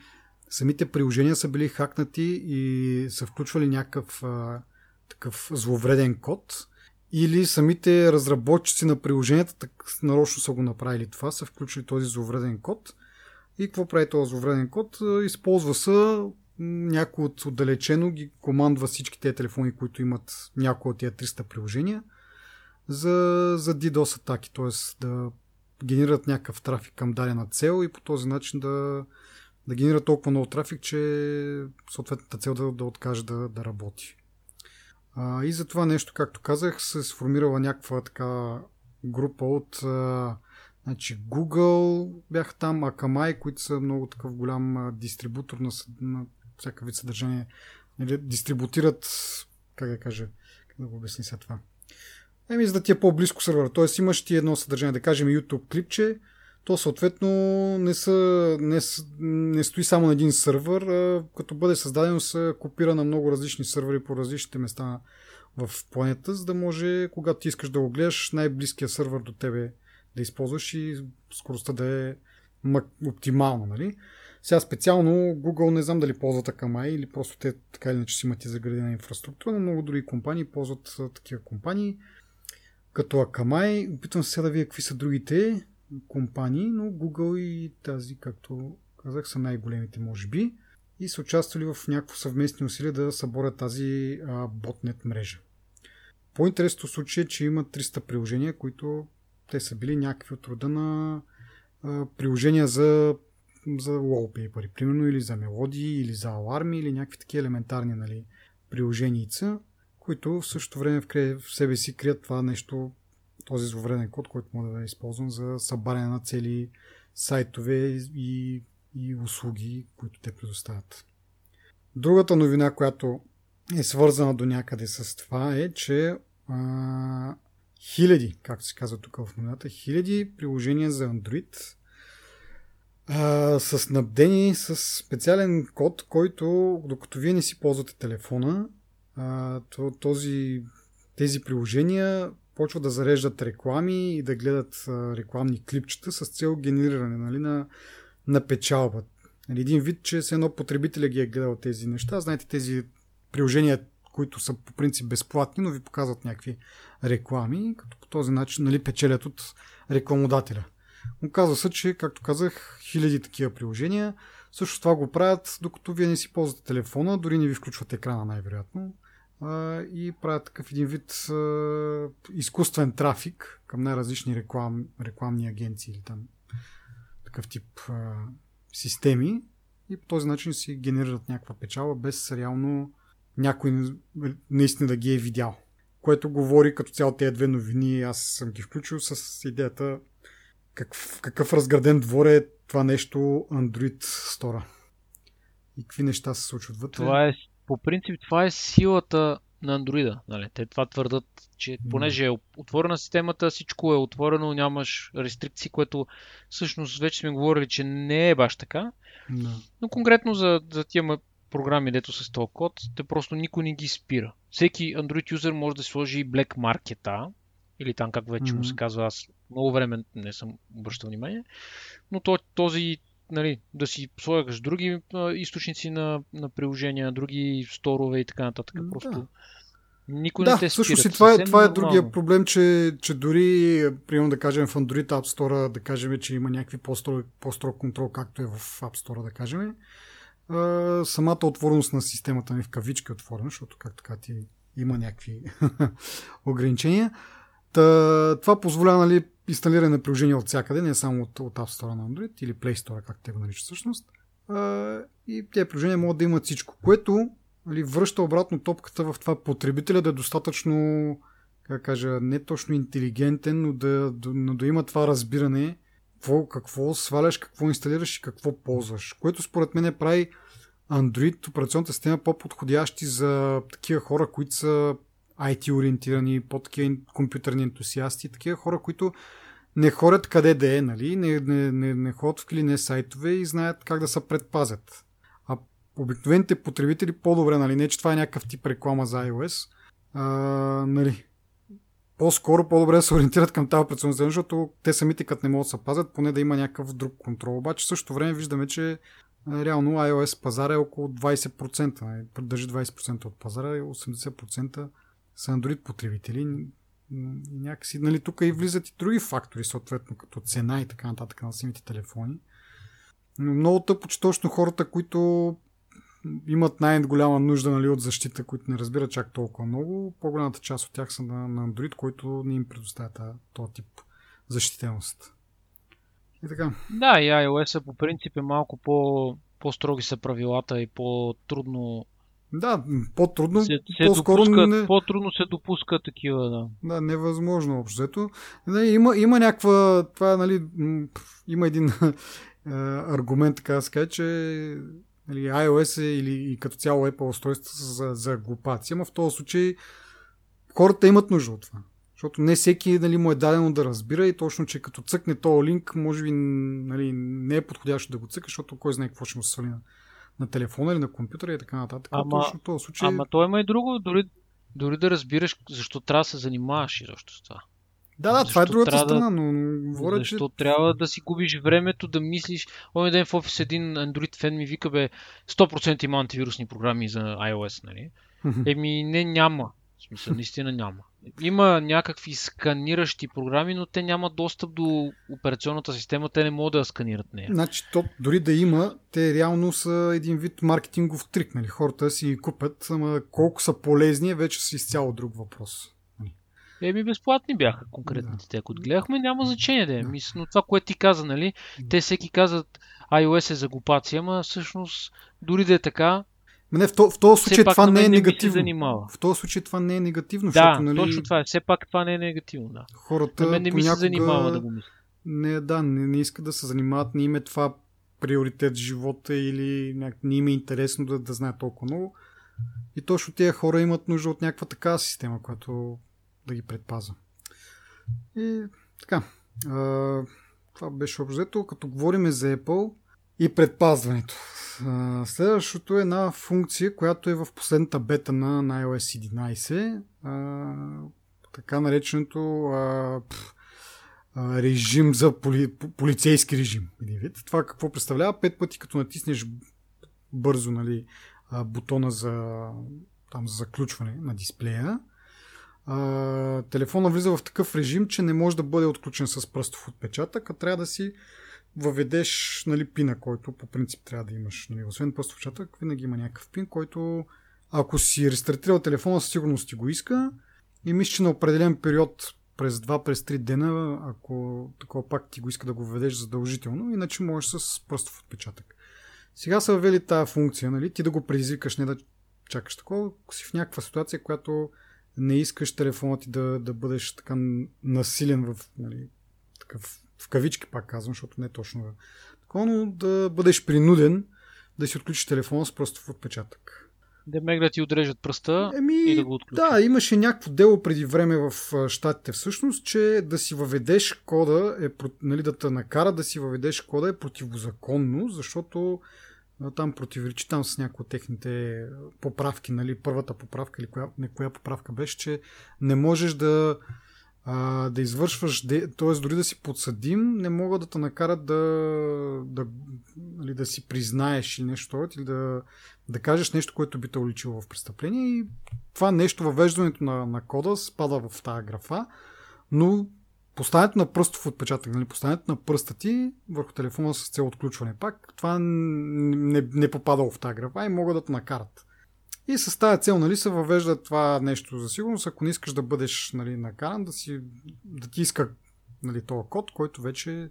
самите приложения са били хакнати и са включвали някакъв а, такъв зловреден код или самите разработчици на приложенията так, нарочно са го направили това, са включили този зловреден код и какво прави този зловреден код? Използва се някой от отдалечено ги командва всички тези телефони, които имат някои от тези 300 приложения за, за DDoS атаки, т.е. да генерират някакъв трафик към дадена цел и по този начин да, да генерират толкова много трафик, че съответната цел да, да откаже да, да работи. А, и за това нещо, както казах, се сформирала някаква така група от а, значи Google бяха там, Akamai, които са много такъв голям дистрибутор на, на всяка вид съдържание. Нали, дистрибутират, как да кажа, как да го обясни сега това. Еми, за да ти е по-близко сървъра. Тоест имаш ти едно съдържание, да кажем YouTube клипче, то съответно не, са, не, не стои само на един сървър, а като бъде създадено се копира на много различни сървъри по различните места в планета, за да може, когато ти искаш да го гледаш, най-близкия сървър до тебе да използваш и скоростта да е оптимална, нали? Сега специално Google не знам дали ползват Akamai или просто те така или иначе си имат и заградена инфраструктура, но много други компании ползват такива компании като Akamai. Опитвам се да видя какви са другите компании, но Google и тази, както казах, са най-големите, може би. И са участвали в някакво съвместни усилия да съборят тази а, ботнет мрежа. По-интересното случай е, че има 300 приложения, които те са били някакви от рода на а, приложения за, за wallpaper, примерно, или за мелодии, или за аларми, или някакви такива елементарни нали, приложеница, които в същото време в, себе си крият това нещо, този зловреден код, който може да бъде използван за събаряне на цели сайтове и, и услуги, които те предоставят. Другата новина, която е свързана до някъде с това е, че а, хиляди, както се казва тук в новината, хиляди приложения за Android а, са снабдени с специален код, който, докато вие не си ползвате телефона, а, то, този, тези приложения почват да зареждат реклами и да гледат а, рекламни клипчета с цел генериране нали, на, на печалба. Нали, един вид, че се едно потребителя ги е гледал тези неща. Знаете, тези приложения, които са по принцип безплатни, но ви показват някакви реклами, като по този начин нали, печелят от рекламодателя. Оказва се, че, както казах, хиляди такива приложения. Също това го правят, докато вие не си ползвате телефона, дори не ви включват екрана най-вероятно. И правят такъв един вид изкуствен трафик към най-различни реклам, рекламни агенции или там такъв тип системи и по този начин си генерират някаква печала, без реално някой наистина да ги е видял. Което говори като цяло тези две новини, аз съм ги включил с идеята какъв, какъв разграден двор е това нещо Android Store. И какви неща се случват вътре. Това е, по принцип, това е силата на Android. Нали? Те това твърдат, че понеже е отворена системата, всичко е отворено, нямаш рестрикции, което всъщност вече сме говорили, че не е баш така. Да. Но конкретно за, за тия програми, дето с този код, те просто никой не ги спира. Всеки Android юзер може да сложи Black Market или там как вече му се казва, аз много време не съм обръщал внимание, но то, този, нали, да си слагаш други а, източници на, на приложения, други сторове и така нататък. Да. Просто Никой да, не те спира. всъщност и това е, това е другия проблем, че, че дори, примерно да кажем в Android App Store, да кажем, че има някакви по-строг, по-строг контрол, както е в App Store, да кажем, а, самата отвореност на системата ми в кавички отворена, защото как така ти има някакви ограничения. Та, това позволява нали, инсталиране на приложения от всякъде, не само от, от App Store на Android или Play Store, както те го наричат всъщност. А, и тези приложения могат да имат всичко, което нали, връща обратно топката в това потребителя да е достатъчно, как кажа, не точно интелигентен, но да, но да има това разбиране какво, какво сваляш, какво инсталираш и какво ползваш. Което според мен прави Android, операционната система, по-подходящи за такива хора, които са IT ориентирани, по-такива компютърни ентусиасти, такива хора, които не ходят къде да е, нали? не, не, не, не ходят в клине сайтове и знаят как да се предпазят. А обикновените потребители по-добре, нали? не че това е някакъв тип реклама за iOS, а, нали? по-скоро по-добре да се ориентират към тази операционна защото те самите като не могат да се пазят, поне да има някакъв друг контрол. Обаче в същото време виждаме, че реално iOS пазара е около 20%, нали? държи 20% от пазара и 80% са Android потребители. И някакси, нали, тук и влизат и други фактори, съответно, като цена и така нататък на самите телефони. Но много тъпо, че точно хората, които имат най-голяма нужда нали, от защита, които не разбират чак толкова много, по-голямата част от тях са на, на Android, който не им предоставя този тип защитеност. И така. Да, и iOS по принцип е малко по, по-строги са правилата и по-трудно да, по-трудно, се, се по-скоро допускат, не... по-трудно се допуска такива, да. Да, невъзможно общо. Нали, има, има някаква, това, нали, има един аргумент, така да се каже, че нали, iOS е или и като цяло Apple устройства са за, за глупаци, ама в този случай хората имат нужда от това. Защото не всеки нали, му е дадено да разбира и точно, че като цъкне този линк, може би нали, не е подходящо да го цъка, защото кой знае какво ще му свали на, на телефона или на компютъра и така нататък. Ама, точно този случай... ама то има и друго, дори, дори да разбираш защо трябва да се занимаваш изобщо с това. Да, да, това е другата страна, но говоря, че... Защо трябва да си губиш времето да мислиш. Онзи ден в офис един Android фен ми вика, бе, 100% има антивирусни програми за iOS, нали? Еми, не, няма. В смисъл, наистина няма. Има някакви сканиращи програми, но те нямат достъп до операционната система, те не могат да я сканират нея. Значи, то, дори да има, те реално са един вид маркетингов трик. Нали? Хората си ги купят, ама колко са полезни е вече си изцяло друг въпрос. Еми, безплатни бяха конкретните те, които гледахме, няма значение да е. Мисля, но това, което ти каза, нали, те всеки казват iOS е за глупаци, ама всъщност, дори да е така, Ма не, в, то, в този случай това не е мен не се негативно. В този случай това не е негативно, Да, защото нали, точно това е. Все пак това не е негативно, да. хората На мен не ми се занимава да го мисля. Не, да, не, не искат да се занимават, не им е това приоритет в живота или няк... не им е интересно да, да знаят толкова много. И точно тези хора имат нужда от някаква такава система, която да ги предпазва. И така. А, това беше обзето. Като говорим за Apple и предпазването. Следващото е една функция, която е в последната бета на, на iOS 11. А, така нареченото режим за поли, полицейски режим. Това какво представлява? Пет пъти като натиснеш бързо нали, бутона за, там, за заключване на дисплея, телефона влиза в такъв режим, че не може да бъде отключен с пръстов отпечатък, а трябва да си въведеш нали, пина, който по принцип трябва да имаш. Нали. Освен пръстов отпечатък, винаги има някакъв пин, който ако си рестартирал телефона, със сигурност ти го иска и мисля, че на определен период през 2, през 3 дена, ако такова пак ти го иска да го введеш задължително, иначе можеш с пръстов отпечатък. Сега са въвели тази функция, нали? ти да го предизвикаш, не да чакаш такова, ако си в някаква ситуация, която не искаш телефонът ти да, да бъдеш така насилен в, нали, такъв, в кавички пак казвам, защото не е точно такова, но да бъдеш принуден да си отключиш телефона с пръстов отпечатък. Да да ти отрежат пръста Еми, и да го отключат. да, имаше някакво дело преди време в щатите всъщност, че да си въведеш кода, е, нали, да те накара да си въведеш кода е противозаконно, защото там противоречи там с някои от техните поправки, нали, първата поправка или коя, не коя поправка беше, че не можеш да а, да извършваш, т.е. дори да си подсъдим, не могат да те накарат да, да, нали, да си признаеш или нещо, или да, да кажеш нещо, което би те уличило в престъпление. И това нещо, въвеждането на, на кода спада в тази графа, но поставянето на пръстов отпечатък, нали, поставянето на пръста ти върху телефона с цел отключване пак, това не, не попадало в тази графа и могат да те накарат. И с тази цел нали, се въвежда това нещо за сигурност, ако не искаш да бъдеш нали, накаран, да, си, да ти иска нали, този код, който вече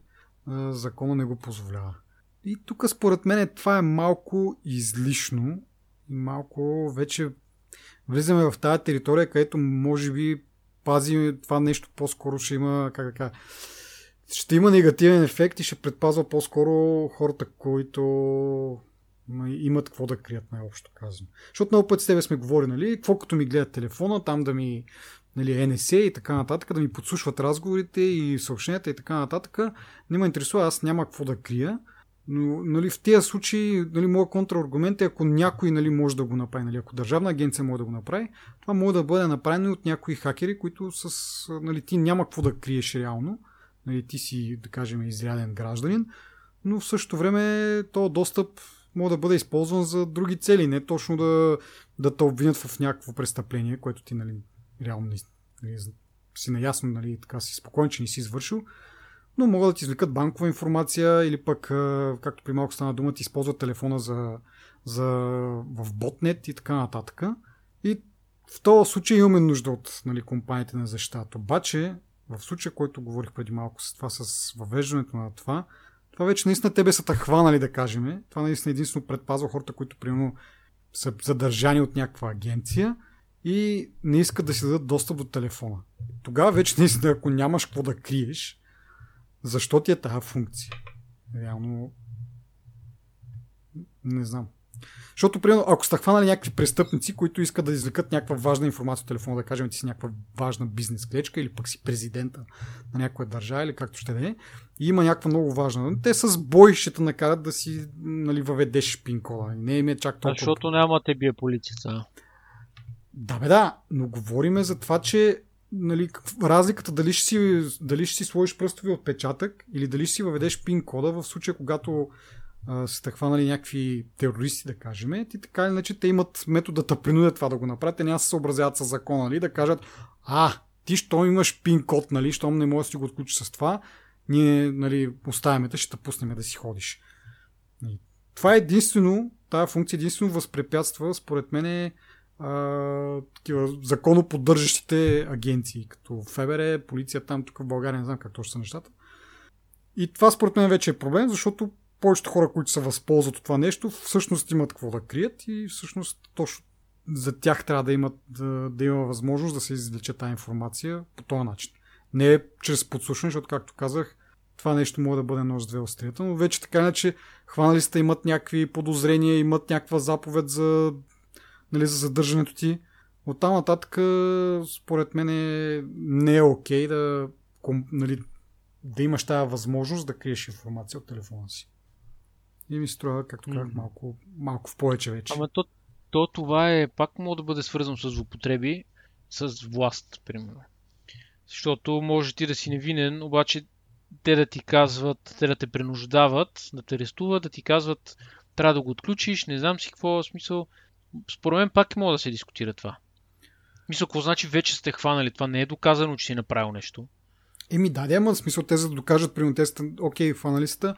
закона не го позволява. И тук според мен това е малко излишно и малко вече влизаме в тази територия, където може би пази това нещо по-скоро ще има, как да ще има негативен ефект и ще предпазва по-скоро хората, които имат какво да крият, най-общо казано. Защото много пъти с тебе сме говорили, нали, какво като ми гледат телефона, там да ми нали, NSA и така нататък, да ми подслушват разговорите и съобщенията и така нататък. Не ме интересува, аз няма какво да крия. Но нали, в тези случаи, нали, моят контраргумент е, ако някой нали, може да го направи, нали, ако държавна агенция може да го направи, това може да бъде направено от някои хакери, които с, нали, ти няма какво да криеш реално. Нали, ти си, да кажем, изряден гражданин, но в същото време то достъп може да бъде използван за други цели, не точно да, да те обвинят в някакво престъпление, което ти нали, реално нали, си наясно, нали, така си спокоен, че не си извършил, но могат да ти извлекат банкова информация или пък, както при малко стана дума, ти използват телефона за, за, в ботнет и така нататък. И в този случай имаме нужда от нали, компаниите на защитата. Обаче, в случая, който говорих преди малко с това, с въвеждането на това, това вече наистина тебе са хванали, да кажем. Това наистина единствено предпазва хората, които примерно са задържани от някаква агенция и не искат да си дадат достъп до телефона. Тогава вече наистина, ако нямаш какво да криеш, защо ти е тази функция? Реално не знам. Защото, примерно, ако сте хванали някакви престъпници, които искат да извлекат някаква важна информация от телефона, да кажем, ти си някаква важна бизнес клечка или пък си президента на някоя държава или както ще да е, и има някаква много важна. Те с бой ще те накарат да си нали, въведеш пин кода. Не им е чак толкова. Защото няма те бие полицията. Да, бе, да, но говориме за това, че нали, разликата дали ще, си, дали ще си сложиш пръстови отпечатък или дали ще си въведеш пин кода в случая, когато са хванали някакви терористи, да кажем, ти така или иначе те имат метод да принудят това да го направят. Те няма се съобразяват с закона, нали, да кажат, а, ти що имаш пин код, нали, щом не можеш да си го отключиш с това, ние, нали, оставяме те, ще те пуснем да си ходиш. И това е единствено, тази функция единствено възпрепятства, според мен, е, а, такива законоподдържащите агенции, като ФБР, полиция там, тук в България, не знам как точно са нещата. И това според мен вече е проблем, защото повечето хора, които се възползват от това нещо, всъщност имат какво да крият и всъщност точно за тях трябва да, имат, да, да има възможност да се извлече тази информация по този начин. Не е чрез подслушване, защото, както казах, това нещо може да бъде нож с две острията, но вече така иначе хванали сте, имат някакви подозрения, имат някаква заповед за, нали, за задържането ти. От там нататък, според мен, не е окей да, нали, да имаш тази възможност да криеш информация от телефона си. И ми струва, както казах, малко, малко в повече вече. Ама то, то това е пак може да бъде свързано с злопотреби, с власт, примерно. Защото може ти да си невинен, обаче те да ти казват, те да те принуждават, да те арестуват, да ти казват, трябва да го отключиш, не знам си какво смисъл. Според мен пак може да се дискутира това. Мисля, какво значи вече сте хванали? Това не е доказано, че си направил нещо. Еми да, ама в смисъл те за да докажат, примерно те окей, хванали сте, а,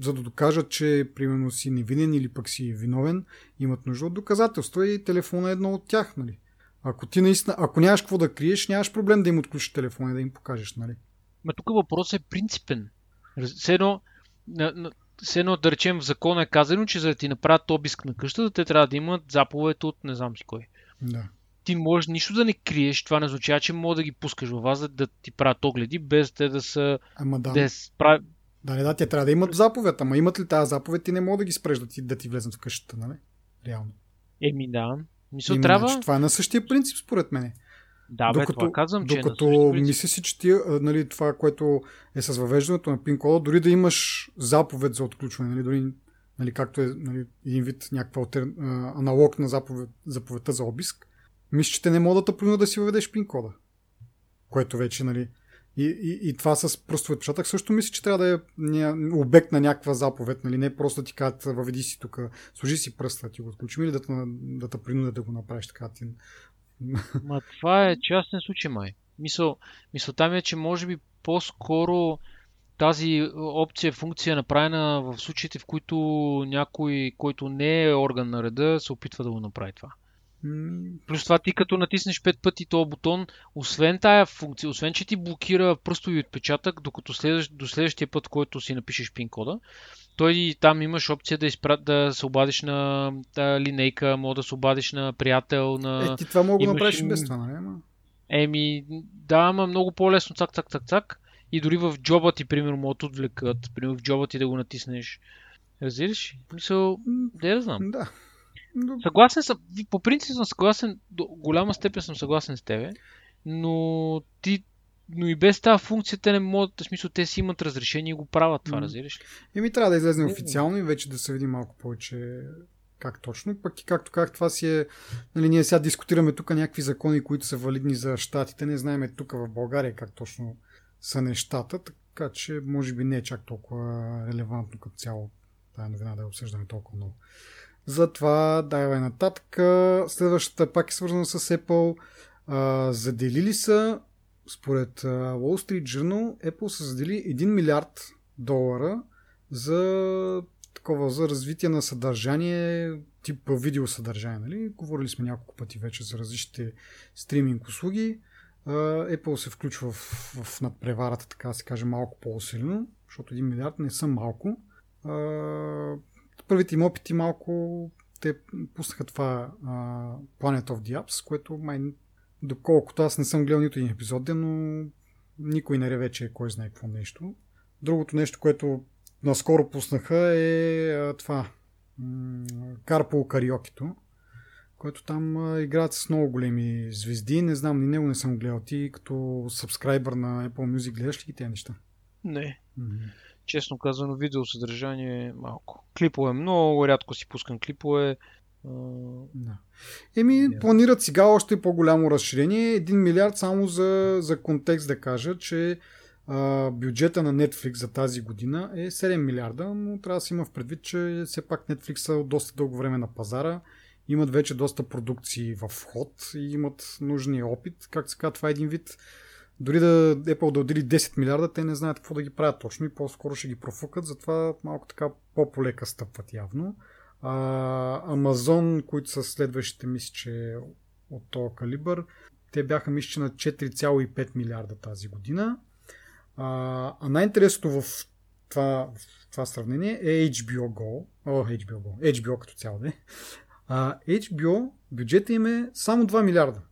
за да докажат, че примерно си невинен или пък си виновен, имат нужда от доказателства и телефона е едно от тях, нали? Ако ти наистина, ако нямаш какво да криеш, нямаш проблем да им отключиш телефона и да им покажеш, нали? Ма тук въпросът е принципен. Все едно, все едно да речем в закона е казано, че за да ти направят обиск на къщата, те трябва да имат заповед от не знам си кой. Да. Ти можеш нищо да не криеш, това не означава, че мога да ги пускаш във вас, да, да ти правят огледи, без те да са... Ама да. Да, прав... Да, не, да, те трябва да имат заповед, ама имат ли тази заповед, ти не мога да ги спреш да ти, да ти влезнат в къщата, нали? Реално. Еми да. Мисля, трябва... Значи, това е на същия принцип, според мен. Да, бе, докато, това казвам, че докато е мисля си, че ти, нали, това, което е с въвеждането на пин кода, дори да имаш заповед за отключване, нали, дори нали, както е нали, един вид някаква алтер... аналог на заповед, заповедта за обиск, мисля, че те не могат да те да си въведеш пин кода. Което вече, нали, И, и, и това с пръстов отпечатък също мисля, че трябва да е обект на някаква заповед, нали? Не просто ти кажат, въведи си тук, служи си пръста, ти го отключим или да да те принудят да го направиш така. Ти... Ма това е частен случай, май. Мисъл, мисълта ми е, че може би по-скоро тази опция, функция е направена в случаите, в които някой, който не е орган на реда, се опитва да го направи това. Плюс това ти като натиснеш пет пъти този бутон, освен тая функция, освен че ти блокира пръстови отпечатък, докато следващ, до следващия път, който си напишеш пин кода, той там имаш опция да, изпрат, да се обадиш на да, линейка, мога да се обадиш на приятел, на... Е, ти това мога да направиш без това, нали? Еми, да, ама много по-лесно, цак, цак, цак, цак. И дори в джоба ти, примерно, могат да отвлекат. Примерно в джоба ти да го натиснеш. Разбираш? Мисъл, да я знам. Да. Съгласен съм, по принцип съм съгласен, до голяма степен съм съгласен с тебе, но ти но и без тази функция те не могат, в смисъл те си имат разрешение и го правят това, mm. разбираш ли? Еми трябва да излезе официално и вече да се види малко повече как точно. Пък и както как това си е, нали, ние сега дискутираме тук някакви закони, които са валидни за щатите, не знаеме тук в България как точно са нещата, така че може би не е чак толкова релевантно като цяло тази новина да я обсъждаме толкова много. Затова давай нататък. Следващата пак е свързана с Apple. А, заделили са, според Wall Street Journal, Apple са задели 1 милиард долара за такова за развитие на съдържание, тип видеосъдържание. Нали? Говорили сме няколко пъти вече за различните стриминг услуги. Apple се включва в, в надпреварата, така да се каже, малко по-усилено, защото 1 милиард не са малко първите им опити малко те пуснаха това uh, Planet of the Apps, което май, доколкото аз не съм гледал нито един епизод, но никой не реве, че е кой знае какво нещо. Другото нещо, което наскоро пуснаха е а, това Carpool Karaoke, което там а, играят с много големи звезди. Не знам, ни него не съм гледал. Ти като сабскрайбър на Apple Music гледаш ли ги тези неща? Не. Mm-hmm честно казано, видеосъдържание е малко. Клипове много, рядко си пускам клипове. Да. Еми, yeah. планират сега още по-голямо разширение. Един милиард само за, за контекст да кажа, че а, бюджета на Netflix за тази година е 7 милиарда, но трябва да се има в предвид, че все пак Netflix са от доста дълго време на пазара. Имат вече доста продукции в ход и имат нужния опит. Как се казва, това е един вид дори да Apple да отдели 10 милиарда, те не знаят какво да ги правят точно и по-скоро ще ги профукат, затова малко така по-полека стъпват явно. А, Amazon, които са следващите, мисля, че от този калибър, те бяха, мисля, на 4,5 милиарда тази година. А, а най-интересното в това, в това сравнение е HBO Go. О, HBO Go. HBO като цяло, не. А, HBO, бюджета им е само 2 милиарда.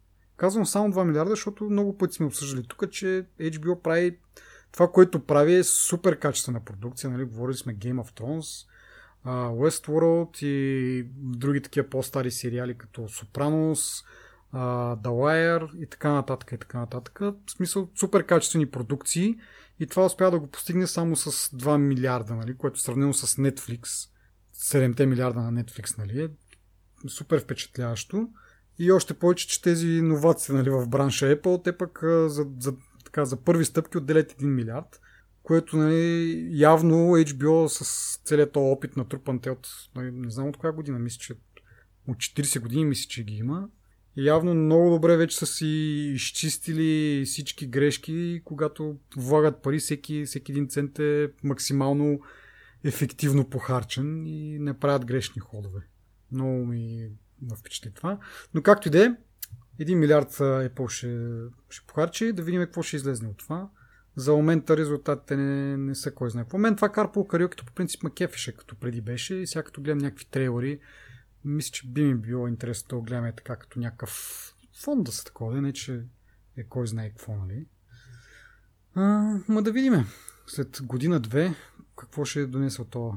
Казвам само 2 милиарда, защото много пъти сме обсъждали тук, че HBO прави това, което прави е супер качествена продукция. Нали? Говорили сме Game of Thrones, Westworld и други такива по-стари сериали като Sopranos, The Wire и така нататък и така нататък. В смисъл супер качествени продукции и това успя да го постигне само с 2 милиарда, нали? което сравнено с Netflix, 7 милиарда на Netflix, нали? е супер впечатляващо. И още повече, че тези иновации нали, в бранша Apple, те пък за, за, така, за първи стъпки отделят 1 милиард, което нали, явно HBO с целият този опит на трупанте от, нали, не знам от коя година, мисля, че от 40 години мисля, че ги има. И явно много добре вече са си изчистили всички грешки, когато влагат пари, всеки, всеки един цент е максимално ефективно похарчен и не правят грешни ходове. Много ми ме впечатли това. Но както и да е, 1 милиард Apple ще, ще похарчи, да видим какво ще излезне от това. За момента резултатите не, не са кой знае. По мен това Carpool Karaoke по принцип ме кефеше като преди беше и сега като гледам някакви трейлери, мисля, че би ми било интересно да го гледаме така като някакъв фон да са такова, не че е кой знае какво, нали? А, ма да видиме. След година-две какво ще донесе от този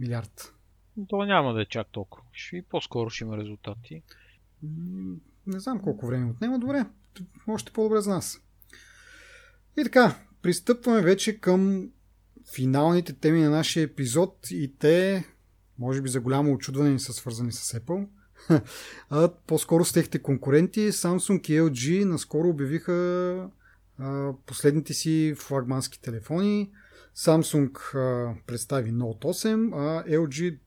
милиард. То няма да е чак толкова. Ще по-скоро ще има резултати. Не знам колко време отнема. Добре, още по-добре за нас. И така, пристъпваме вече към финалните теми на нашия епизод и те, може би за голямо очудване, не са свързани с Apple. а по-скоро с техните конкуренти Samsung и LG наскоро обявиха а, последните си флагмански телефони. Samsung а, представи Note 8, а LG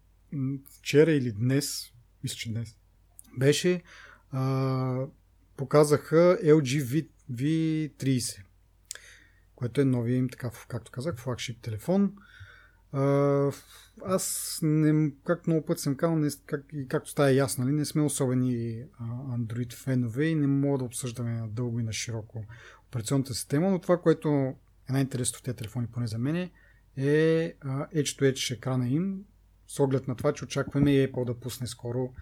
вчера или днес, мисля, че днес, беше, а, показаха LG V, V30, което е новия им, така, както казах, флагшип телефон. А, аз, не, как много път съм казал, не, как, и както става ясно, нали, не сме особени Android фенове и не мога да обсъждаме на дълго и на широко операционната система, но това, което е най-интересно в тези телефони, поне за мен, е Edge-to-Edge екрана им, с оглед на това, че очакваме и Apple да пусне скоро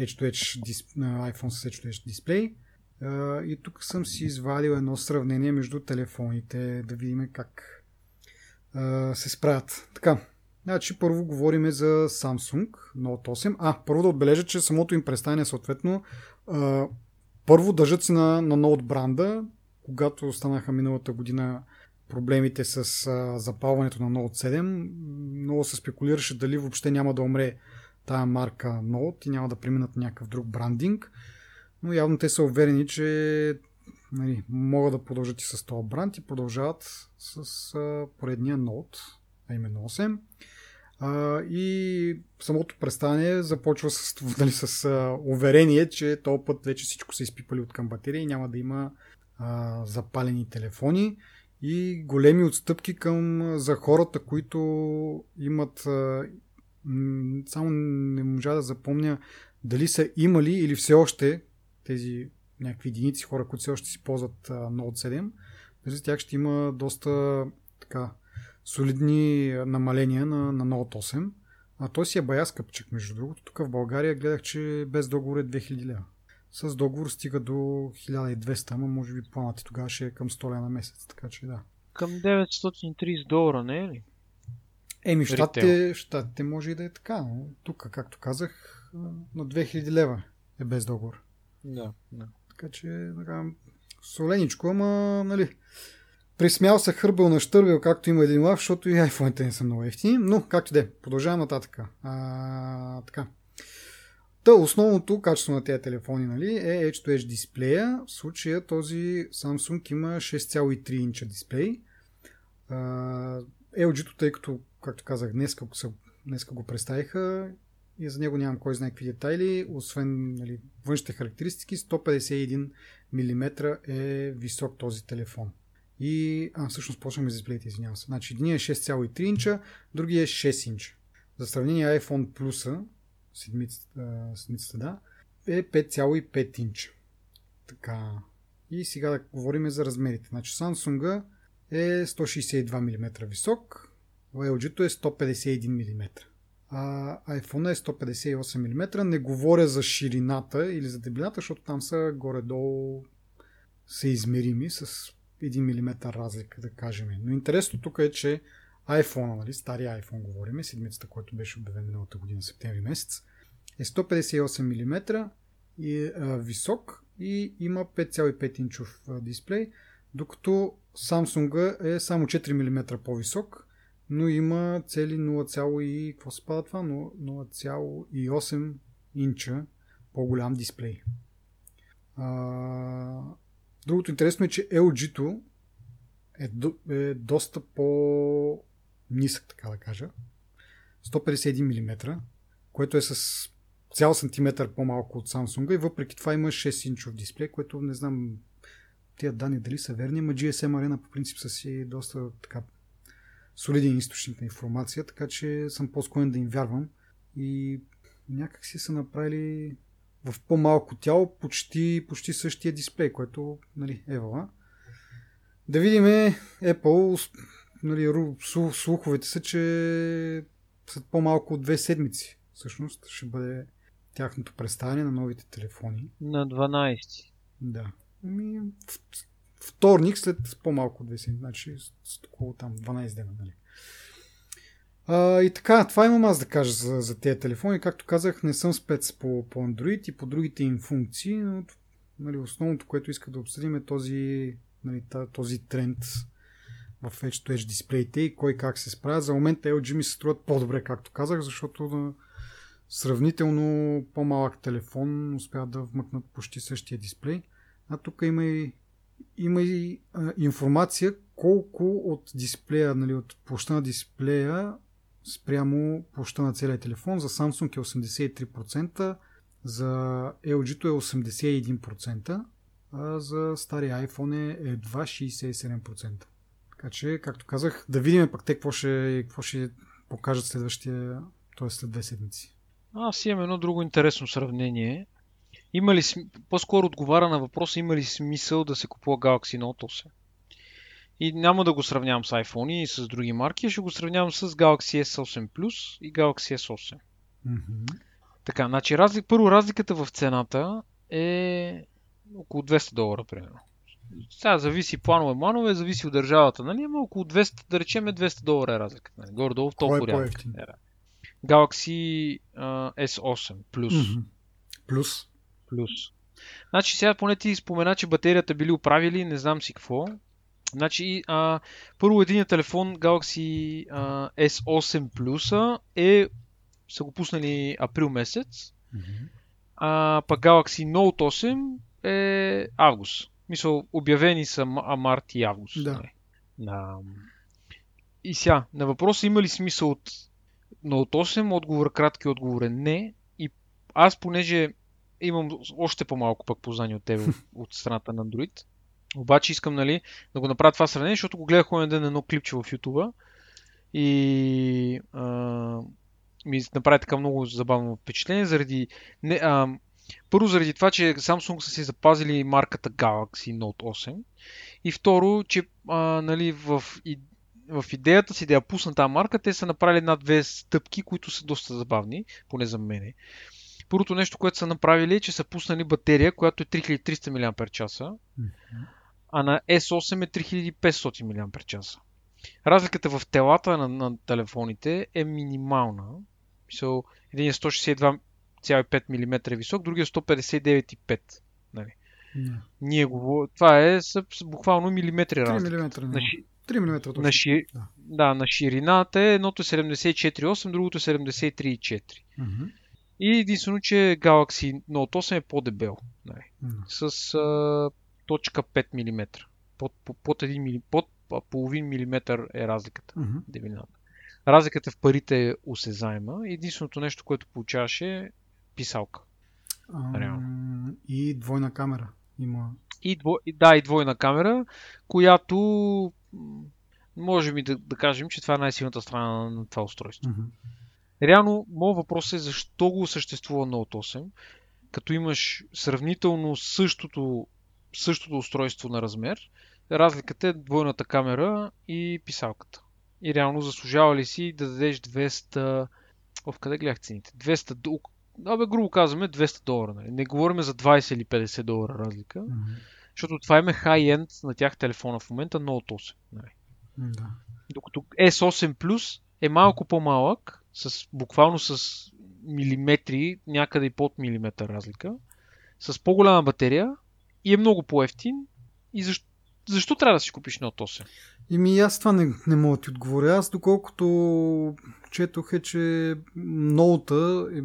Edge-to-Edge iPhone с Edge-to-Edge дисплей. И тук съм си извадил едно сравнение между телефоните, да видим как се справят. Така, значи първо говорим за Samsung Note 8. А, първо да отбележа, че самото им представяне съответно първо държат си на, на Note бранда, когато станаха миналата година проблемите с а, запалването на Note 7, много се спекулираше дали въобще няма да умре тая марка Note и няма да преминат някакъв друг брандинг. Но явно те са уверени, че нали, могат да продължат и с този бранд и продължават с а, поредния Note, а именно 8. А, и самото представяне започва с, нали, с а, уверение, че този път вече всичко са изпипали от към батерия и няма да има а, запалени телефони и големи отстъпки към за хората, които имат само не можа да запомня дали са имали или все още тези някакви единици хора, които все още си ползват а, Note 7, за тях ще има доста така солидни намаления на, на Note 8. А той си е бая скъпчик, между другото. Тук в България гледах, че без договор е 2000 лева. С договор стига до 1200, ама може би планът тогава ще е към 100 лева на месец, така че да. Към 930 долара, не е ли? Еми, в щатите, щатите може и да е така, но тук, както казах, на 2000 лева е без договор. Да, да. Така че, така, соленичко, ама, нали, присмял се хърбел на щърбел, както има един лав, защото и iPhone-ите не са много ефтини, но както де, продължавам нататък. А, така. Та, основното качество на тези телефони нали, е Edge-to-Edge дисплея. В случая този Samsung има 6,3 инча дисплей. Uh, LG-то, тъй като, както казах, днес, днес го представиха и за него нямам кой знае какви детайли, освен нали, външните характеристики, 151 мм е висок този телефон. И, а, всъщност почваме с дисплеите, извинявам се. Значи, един е 6,3 инча, другия е 6 инча. За сравнение iPhone Plus седмицата, да, е 5,5 инча. Така. И сега да говорим за размерите. Значи Samsung е 162 мм висок, LG е 151 мм. А iPhone е 158 мм. Не говоря за ширината или за дебелината, защото там са горе-долу са с 1 мм разлика, да кажем. Но интересно тук е, че iPhone, нали, стария iPhone говорим, седмицата, който беше обявен миналата година, септември месец, е 158 мм и е а, висок и има 5,5 инчов а, дисплей, докато Samsung е само 4 мм по-висок, но има цели 0, какво се пада това? 0,8 инча по-голям дисплей. А, другото интересно е, че LG-то е, до, е доста по нисък, така да кажа. 151 мм, което е с цял сантиметър по-малко от Samsung и въпреки това има 6 инчов дисплей, което не знам тия данни дали са верни, но GSM Arena по принцип са си доста така солиден източник на информация, така че съм по-склонен да им вярвам и някак си са направили в по-малко тяло почти, почти същия дисплей, което нали, е вала. Да видим Apple, нали, слуховете са, че след по-малко от две седмици всъщност ще бъде тяхното представяне на новите телефони. На 12. Да. Ми, вторник след по-малко от 2 седмици, значи с около там 12 дена, нали. А, и така, това имам аз да кажа за, за тези телефони. Както казах, не съм спец по, по Android и по другите им функции, но нали, основното, което иска да обсъдим е този, нали, този тренд в Edge-to-Edge дисплеите и кой как се справя. За момента LG ми се струват по-добре, както казах, защото на сравнително по-малък телефон успяват да вмъкнат почти същия дисплей. А тук има и, има и а, информация колко от дисплея, нали, от площа на дисплея спрямо площа на целия телефон. За Samsung е 83%, за LG е 81%, а за стария iPhone е едва 67%. Така че, както казах, да видим пък те какво ще, какво ще покажат следващия, т.е. след две седмици. Аз имам едно друго интересно сравнение. Има ли, по-скоро отговаря на въпроса, има ли смисъл да се купува Galaxy Note 8? И няма да го сравнявам с iPhone и с други марки, ще го сравнявам с Galaxy S8 Plus и Galaxy S8. Mm-hmm. Така, значи разли... първо разликата в цената е около 200 долара, примерно. Сега зависи планове, манове, зависи от държавата, нали? Ама около 200, да речем 200 долара е разликата. Нали? Горе-долу в толкова е по-ефтин? Galaxy uh, S8 Plus. Mm-hmm. Плюс. Плюс. Значи сега поне ти спомена, че батерията били оправили, не знам си какво. Значи, а, първо един телефон Galaxy а, S8 Plus е са го пуснали април месец, Mm-hmm. а пък Galaxy Note 8 е август. Мисъл, обявени са м- март и август. Да. нали. На... И сега, на въпроса има ли смисъл от Note 8, отговор кратки отговор е не. И аз, понеже имам още по-малко пък познание от теб от, от страната на Android, обаче искам нали, да го направя това сравнение, защото го гледах онен ден едно клипче в YouTube и а, ми направи така много забавно впечатление заради не, а, първо заради това, че Samsung са си запазили марката Galaxy Note 8 и второ, че а, нали, в, и, в идеята си да я пуснат тази марка, те са направили една-две стъпки, които са доста забавни, поне за мене. Първото нещо, което са направили е, че са пуснали батерия, която е 3300 мАч, а на S8 е 3500 мАч. Разликата в телата на, на телефоните е минимална. Мисъл, един е 162,5 мм е висок, другия е 159,5. Нали. Yeah. Ние го... Това е с, с буквално милиметри 3 разлика. мм. На, ши... 3 мм точно. на, ши... Да. да, на ширината е едното е 74,8, другото е 73,4. Mm-hmm. И единствено, че Galaxy Note 8 е по-дебел. Нали. Mm. С а, точка 5 мм. Под, под, под, 1 мили, под половин милиметър е разликата. Mm-hmm. Дебелината. Разликата в парите е осезаема. Единственото нещо, което получаваш е писалка. Реално. и двойна камера има. И, дво, да, и двойна камера, която може би да, да кажем, че това е най-силната страна на, на това устройство. Mm-hmm. Реално, моят въпрос е защо го съществува Note 8, като имаш сравнително същото, същото устройство на размер, разликата е двойната камера и писалката. И реално заслужава ли си да дадеш 200... О, къде гледах цените? 200... Абе, грубо казваме 200 долара. Нали? Не говорим за 20 или 50 долара разлика, Mm-hmm. защото това е хай-енд на тях телефона в момента Note 8. Нали? Да. Докато S8 Plus е малко по-малък, с, буквално с милиметри, някъде и под милиметър разлика, с по-голяма батерия и е много по-ефтин. И защо, защо трябва да си купиш Note 8? И ми аз това не, не мога да ти отговоря. Аз доколкото четох е, че ноута е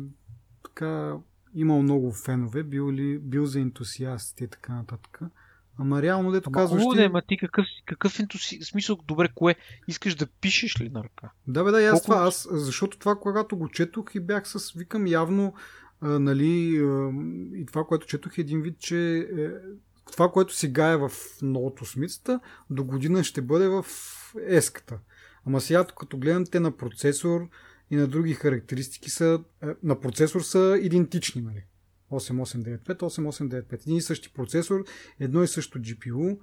така имал много фенове, бил, ли, бил за ентусиасти и така нататък. Ама реално, дето Ама казваш хубаво ти... е, ма ти какъв, какъв ентуси... смисъл, добре, кое? Искаш да пишеш ли на ръка? Да, бе, да, и аз Колко- това, аз, защото това, когато го четох и бях с, викам, явно, а, нали, а, и това, което четох е един вид, че е, това, което сега е в новото смицата, до година ще бъде в еската. Ама сега, като гледам те на процесор и на други характеристики са, е, на процесор са идентични, нали? 8895, 8895. Един и същи процесор, едно и също GPU,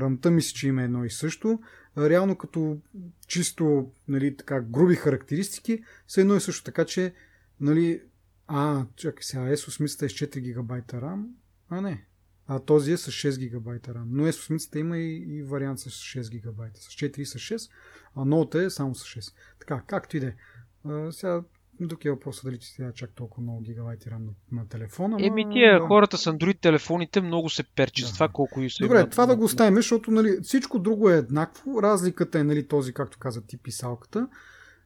рамта мисля, че има едно и също. Реално като чисто нали, така, груби характеристики са едно и също. Така че, нали, а, чакай сега, ESO смисълта е с 4 ГБ RAM, а не. А този е с 6 ГБ RAM. Но ESO смисълта има и, и вариант с 6 ГБ. С 4 и с 6, а ноута е само с 6. Така, както и да е. А, Сега, тук е въпросът дали ти сега чак толкова много гигабайти RAM на, на телефона. Еми тия да. хората с Android телефоните много се перчат Да. с това колко и се Добре, това да го оставим, защото нали, всичко друго е еднакво. Разликата е нали, този, както каза ти, писалката,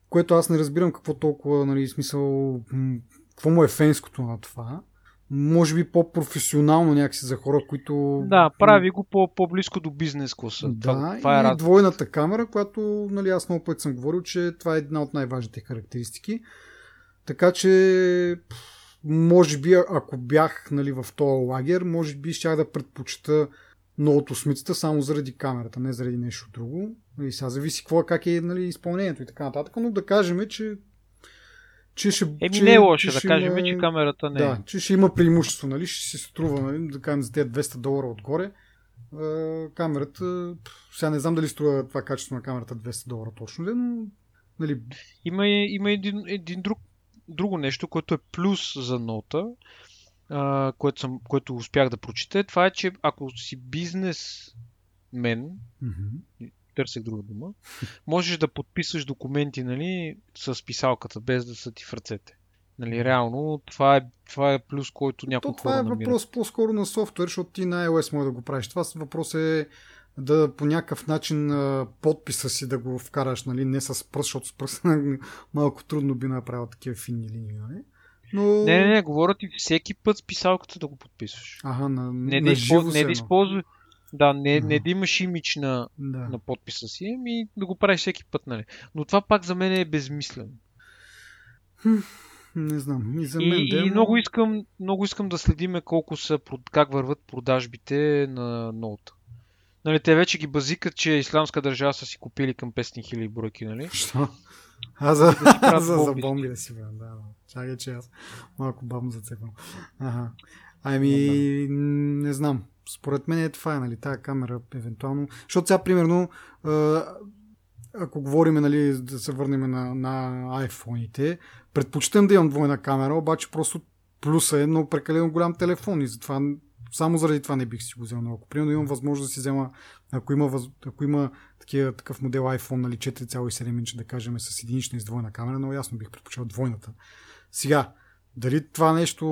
което аз не разбирам какво толкова, нали, смисъл, какво му е фенското на това. Може би по-професионално някакси за хора, които... Да, прави го по- по-близко до бизнес класа. Да, това, това е и двойната камера, която нали, аз много път съм говорил, че това е една от най-важните характеристики. Така че, може би, ако бях нали, в този лагер, може би щях да предпочита новото смицата само заради камерата, не заради нещо друго. И сега зависи какво, как е нали, изпълнението и така нататък, но да кажем, че че ще, Еми че, не е лошо да кажем, има- че камерата не е. да, че ще има преимущество, нали? Ще си струва, нали? да кажем, за тези 200 долара отгоре. А, камерата, сега не знам дали струва това качество на камерата 200 долара точно, но нали, Има, има един, един друг, друго нещо, което е плюс за нота, а, което, съм, което успях да прочета. Това е, че ако си бизнесмен, мгм. Търсех друга дума, можеш да подписваш документи нали, с писалката, без да са ти в ръцете. Нали, реално, това е, това е плюс, който някои то това е намират. въпрос по-скоро на софтуер, защото ти на iOS може да го правиш. Това въпрос е да по някакъв начин подписа си да го вкараш, нали, не с пръст, защото с пръст малко трудно би направил такива финни линии, нали? Но... Не, не, не, говоря ти всеки път с писалката да го подписваш. Ага, на, Не на да, живо използ... не да едно. използваш. Да, не, не да имаш имидж на, Да. на подписа си, ами да го правиш всеки път, нали. Но това пак за мен е безмислено. Не знам. И за мен И, да, и но- много, искам, много искам да следиме колко са, как върват продажбите на ноута. Нали, те вече ги базикат, че исламска държава са си купили към 500 хиляди бройки, нали? Що? А за, за, за бомби. да си брат, да, да. Чакай, че аз малко бавно зацепвам. Ага. Ами, не знам. Според мен е това е, нали, тая камера, евентуално. Защото сега, примерно, ако говорим, нали, да се върнем на, на iPhone-ите, предпочитам да имам двойна камера, обаче просто плюса е много прекалено голям телефон и затова само заради това не бих си го взел. Но ако примерно имам възможност да си взема, ако има, въз... ако има такива, такъв модел iPhone, нали, 4,7 инча, да кажем, с единична и с двойна камера, много ясно бих предпочел двойната. Сега, дали това нещо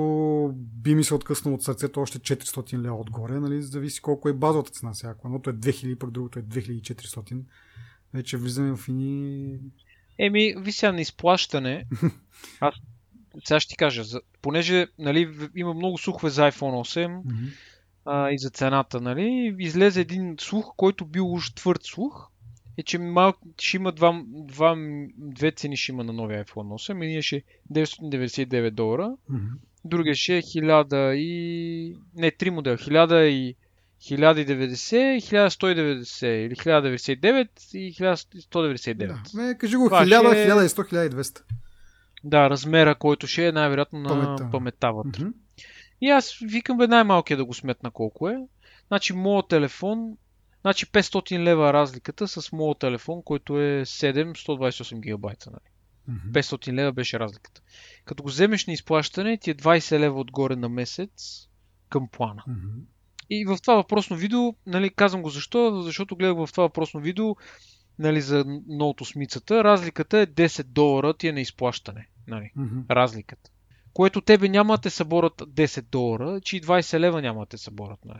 би ми се откъснало от сърцето още 400 лева отгоре, нали, зависи колко е базовата цена сега. Ако едното е 2000, пък другото е 2400, вече влизаме в ини... Еми, ви сега на изплащане, аз сега ще ти кажа, за, понеже нали, има много слухове за iPhone 8 Мгм. а, и за цената, нали, излезе един слух, който бил уж твърд слух, е, че мал, ще има два, два, две цени ще има на новия iPhone 8. Един ще е 999 долара, Мгм. другия ще е 1000 и... Не, три модела. 1000 и 1090, и 1190 или 1099 и 1199. Да. Ме, кажи го Това 1000, ще е- 1100, 1200. Да, размера, който ще е най-вероятно на Паметта. паметта вътре. Мгм. И аз викам бе най-малкия да го сметна колко е. Значи моят телефон, значи 500 лева разликата с моят телефон, който е 7, 128 гигабайта. Нали? Мгм. 500 лева беше разликата. Като го вземеш на изплащане, ти е 20 лева отгоре на месец към плана. И в това въпросно видео, нали, казвам го защо, защото гледах в това въпросно видео, нали, за новото смицата, разликата е 10 долара ти е на изплащане. Нали, разликата. Което тебе няма да те съборят 10 долара, че и 20 лева няма да те съборят. Нали.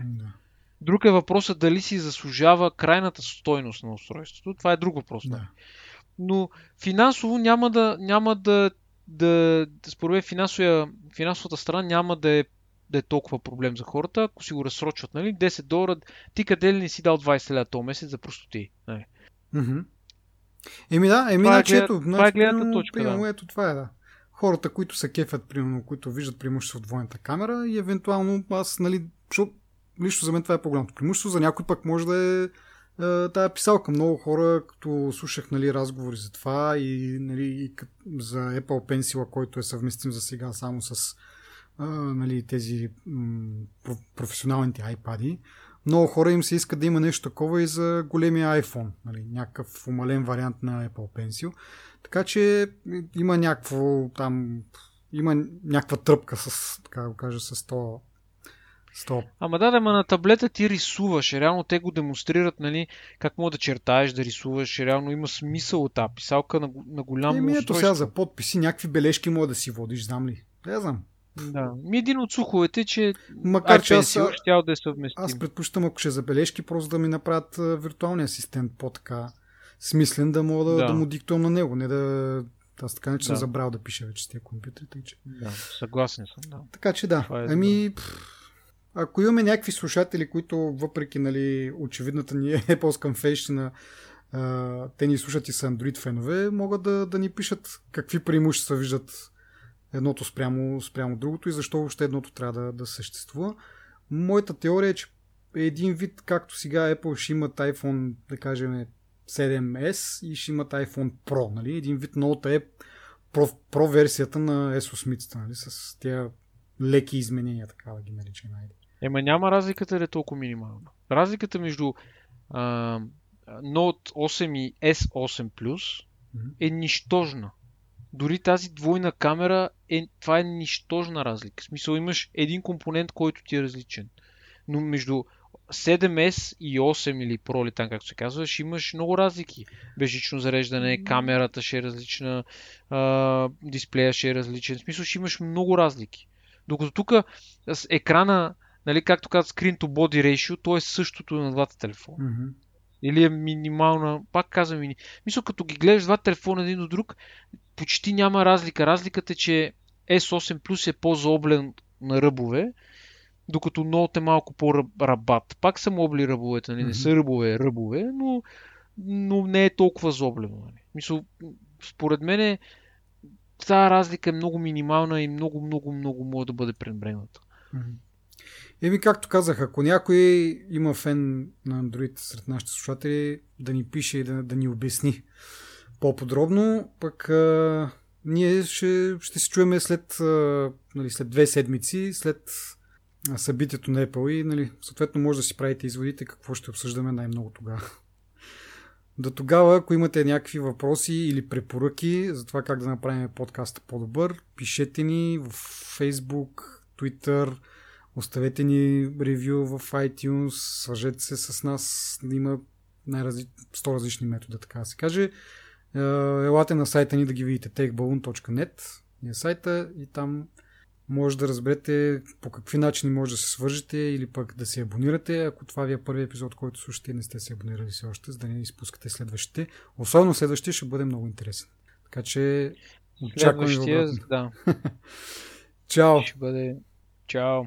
Друг е въпросът дали си заслужава крайната стойност на устройството. Това е друг въпрос. Да. Но финансово няма да, няма да, да, да според мен финансовата страна няма да е, да е толкова проблем за хората, ако си го разсрочват, нали? 10 долара, ти къде ли не си дал 20 лева този месец за просто ти? Нали? Еми да, еми Това е значи глед- ето, това е значи, гледната примерно, точка, примерно, да. ето това е да. Хората, които се кефят, примерно, които виждат преимущество от двойната камера и евентуално аз, нали, защото лично за мен това е по-голямото преимущество, за някой пък може да е, е тая писалка. Много хора, като слушах нали, разговори за това и, нали, и за Apple Pencil, който е съвместим за сега само с нали, тези професионалните iPad, много хора им се иска да има нещо такова и за големия iPhone, нали, някакъв умален вариант на Apple Pencil. Така че има някакво там, има някаква тръпка с, така да кажа, с то, с то Ама да, да, ма на таблета ти рисуваш. Реално те го демонстрират, нали, как мога да чертаеш, да рисуваш. Реално има смисъл от тази писалка на, на голямо Еми ето сега за подписи, някакви бележки може да си водиш, знам ли? Не знам. Да. Ми един от слуховете, че Макар че аз, щял да е съвместим. аз предпочитам, ако ще е за бележки, просто да ми направят виртуалния асистент по-така смислен, да мога да, Да. да. му диктувам на него, не да Аз така не че да. съм забрал да пиша вече с тези компютри. Тъй, че... Да, съгласен съм, да. Така че да. Е ами, ако имаме някакви слушатели, които въпреки нали, очевидната ни Apple Confession те ни слушат и са Android фенове, могат да, да ни пишат какви преимущества виждат едното спрямо, спрямо другото и защо въобще едното трябва да, да съществува. Моята теория е, че един вид, както сега Apple ще имат iPhone, да кажем 7S и ще имат iPhone Pro, нали? Един вид новата е Pro, Pro версията на S8, нали? С тези леки изменения, така да ги наричаме. Ема няма разликата да е толкова минимална. Разликата между а, Note 8 и S8 Plus е нищожна. Дори тази двойна камера, е, това е нищожна разлика. В смисъл имаш един компонент, който ти е различен. Но между 7S и 8 или Pro или там, както се казва, ще имаш много разлики. Бежично зареждане, камерата ще е различна, а, дисплея ще е различен. В смисъл ще имаш много разлики. Докато тук екрана, нали, както казват, screen to body ratio, то е същото на двата телефона. Mm-hmm. Или е минимална, пак казвам мини. Мисля, като ги гледаш два телефона един до друг, почти няма разлика. Разликата е, че S8 Plus е по-заоблен на ръбове, докато Note е малко по-рабат. Пак са мобли ръбовете, нали? не са ръбове, ръбове, но, но не е толкова заоблено. Нали? Мисъл, според мен е, тази разлика е много минимална и много, много, много може да бъде пренебрегната. Еми, както казах, ако някой има фен на Android сред нашите слушатели, да ни пише и да, да ни обясни по-подробно, пък а, ние ще, ще се чуеме след, а, нали, след две седмици, след събитието на Apple и нали, съответно може да си правите изводите какво ще обсъждаме най-много тогава. До тогава, ако имате някакви въпроси или препоръки за това как да направим подкаста по-добър, пишете ни в Facebook, Twitter, оставете ни ревю в iTunes, свържете се с нас, има най-разли... 100 различни метода, така да се каже. Е, елате на сайта ни да ги видите, techballoon.net е сайта и там може да разберете по какви начини може да се свържете или пък да се абонирате, ако това ви е първият епизод, който слушате не сте се абонирали все още, за да не изпускате следващите. Особено следващия ще бъде много интересен. Така че очакваме да. Чао! Ще бъде... Чао!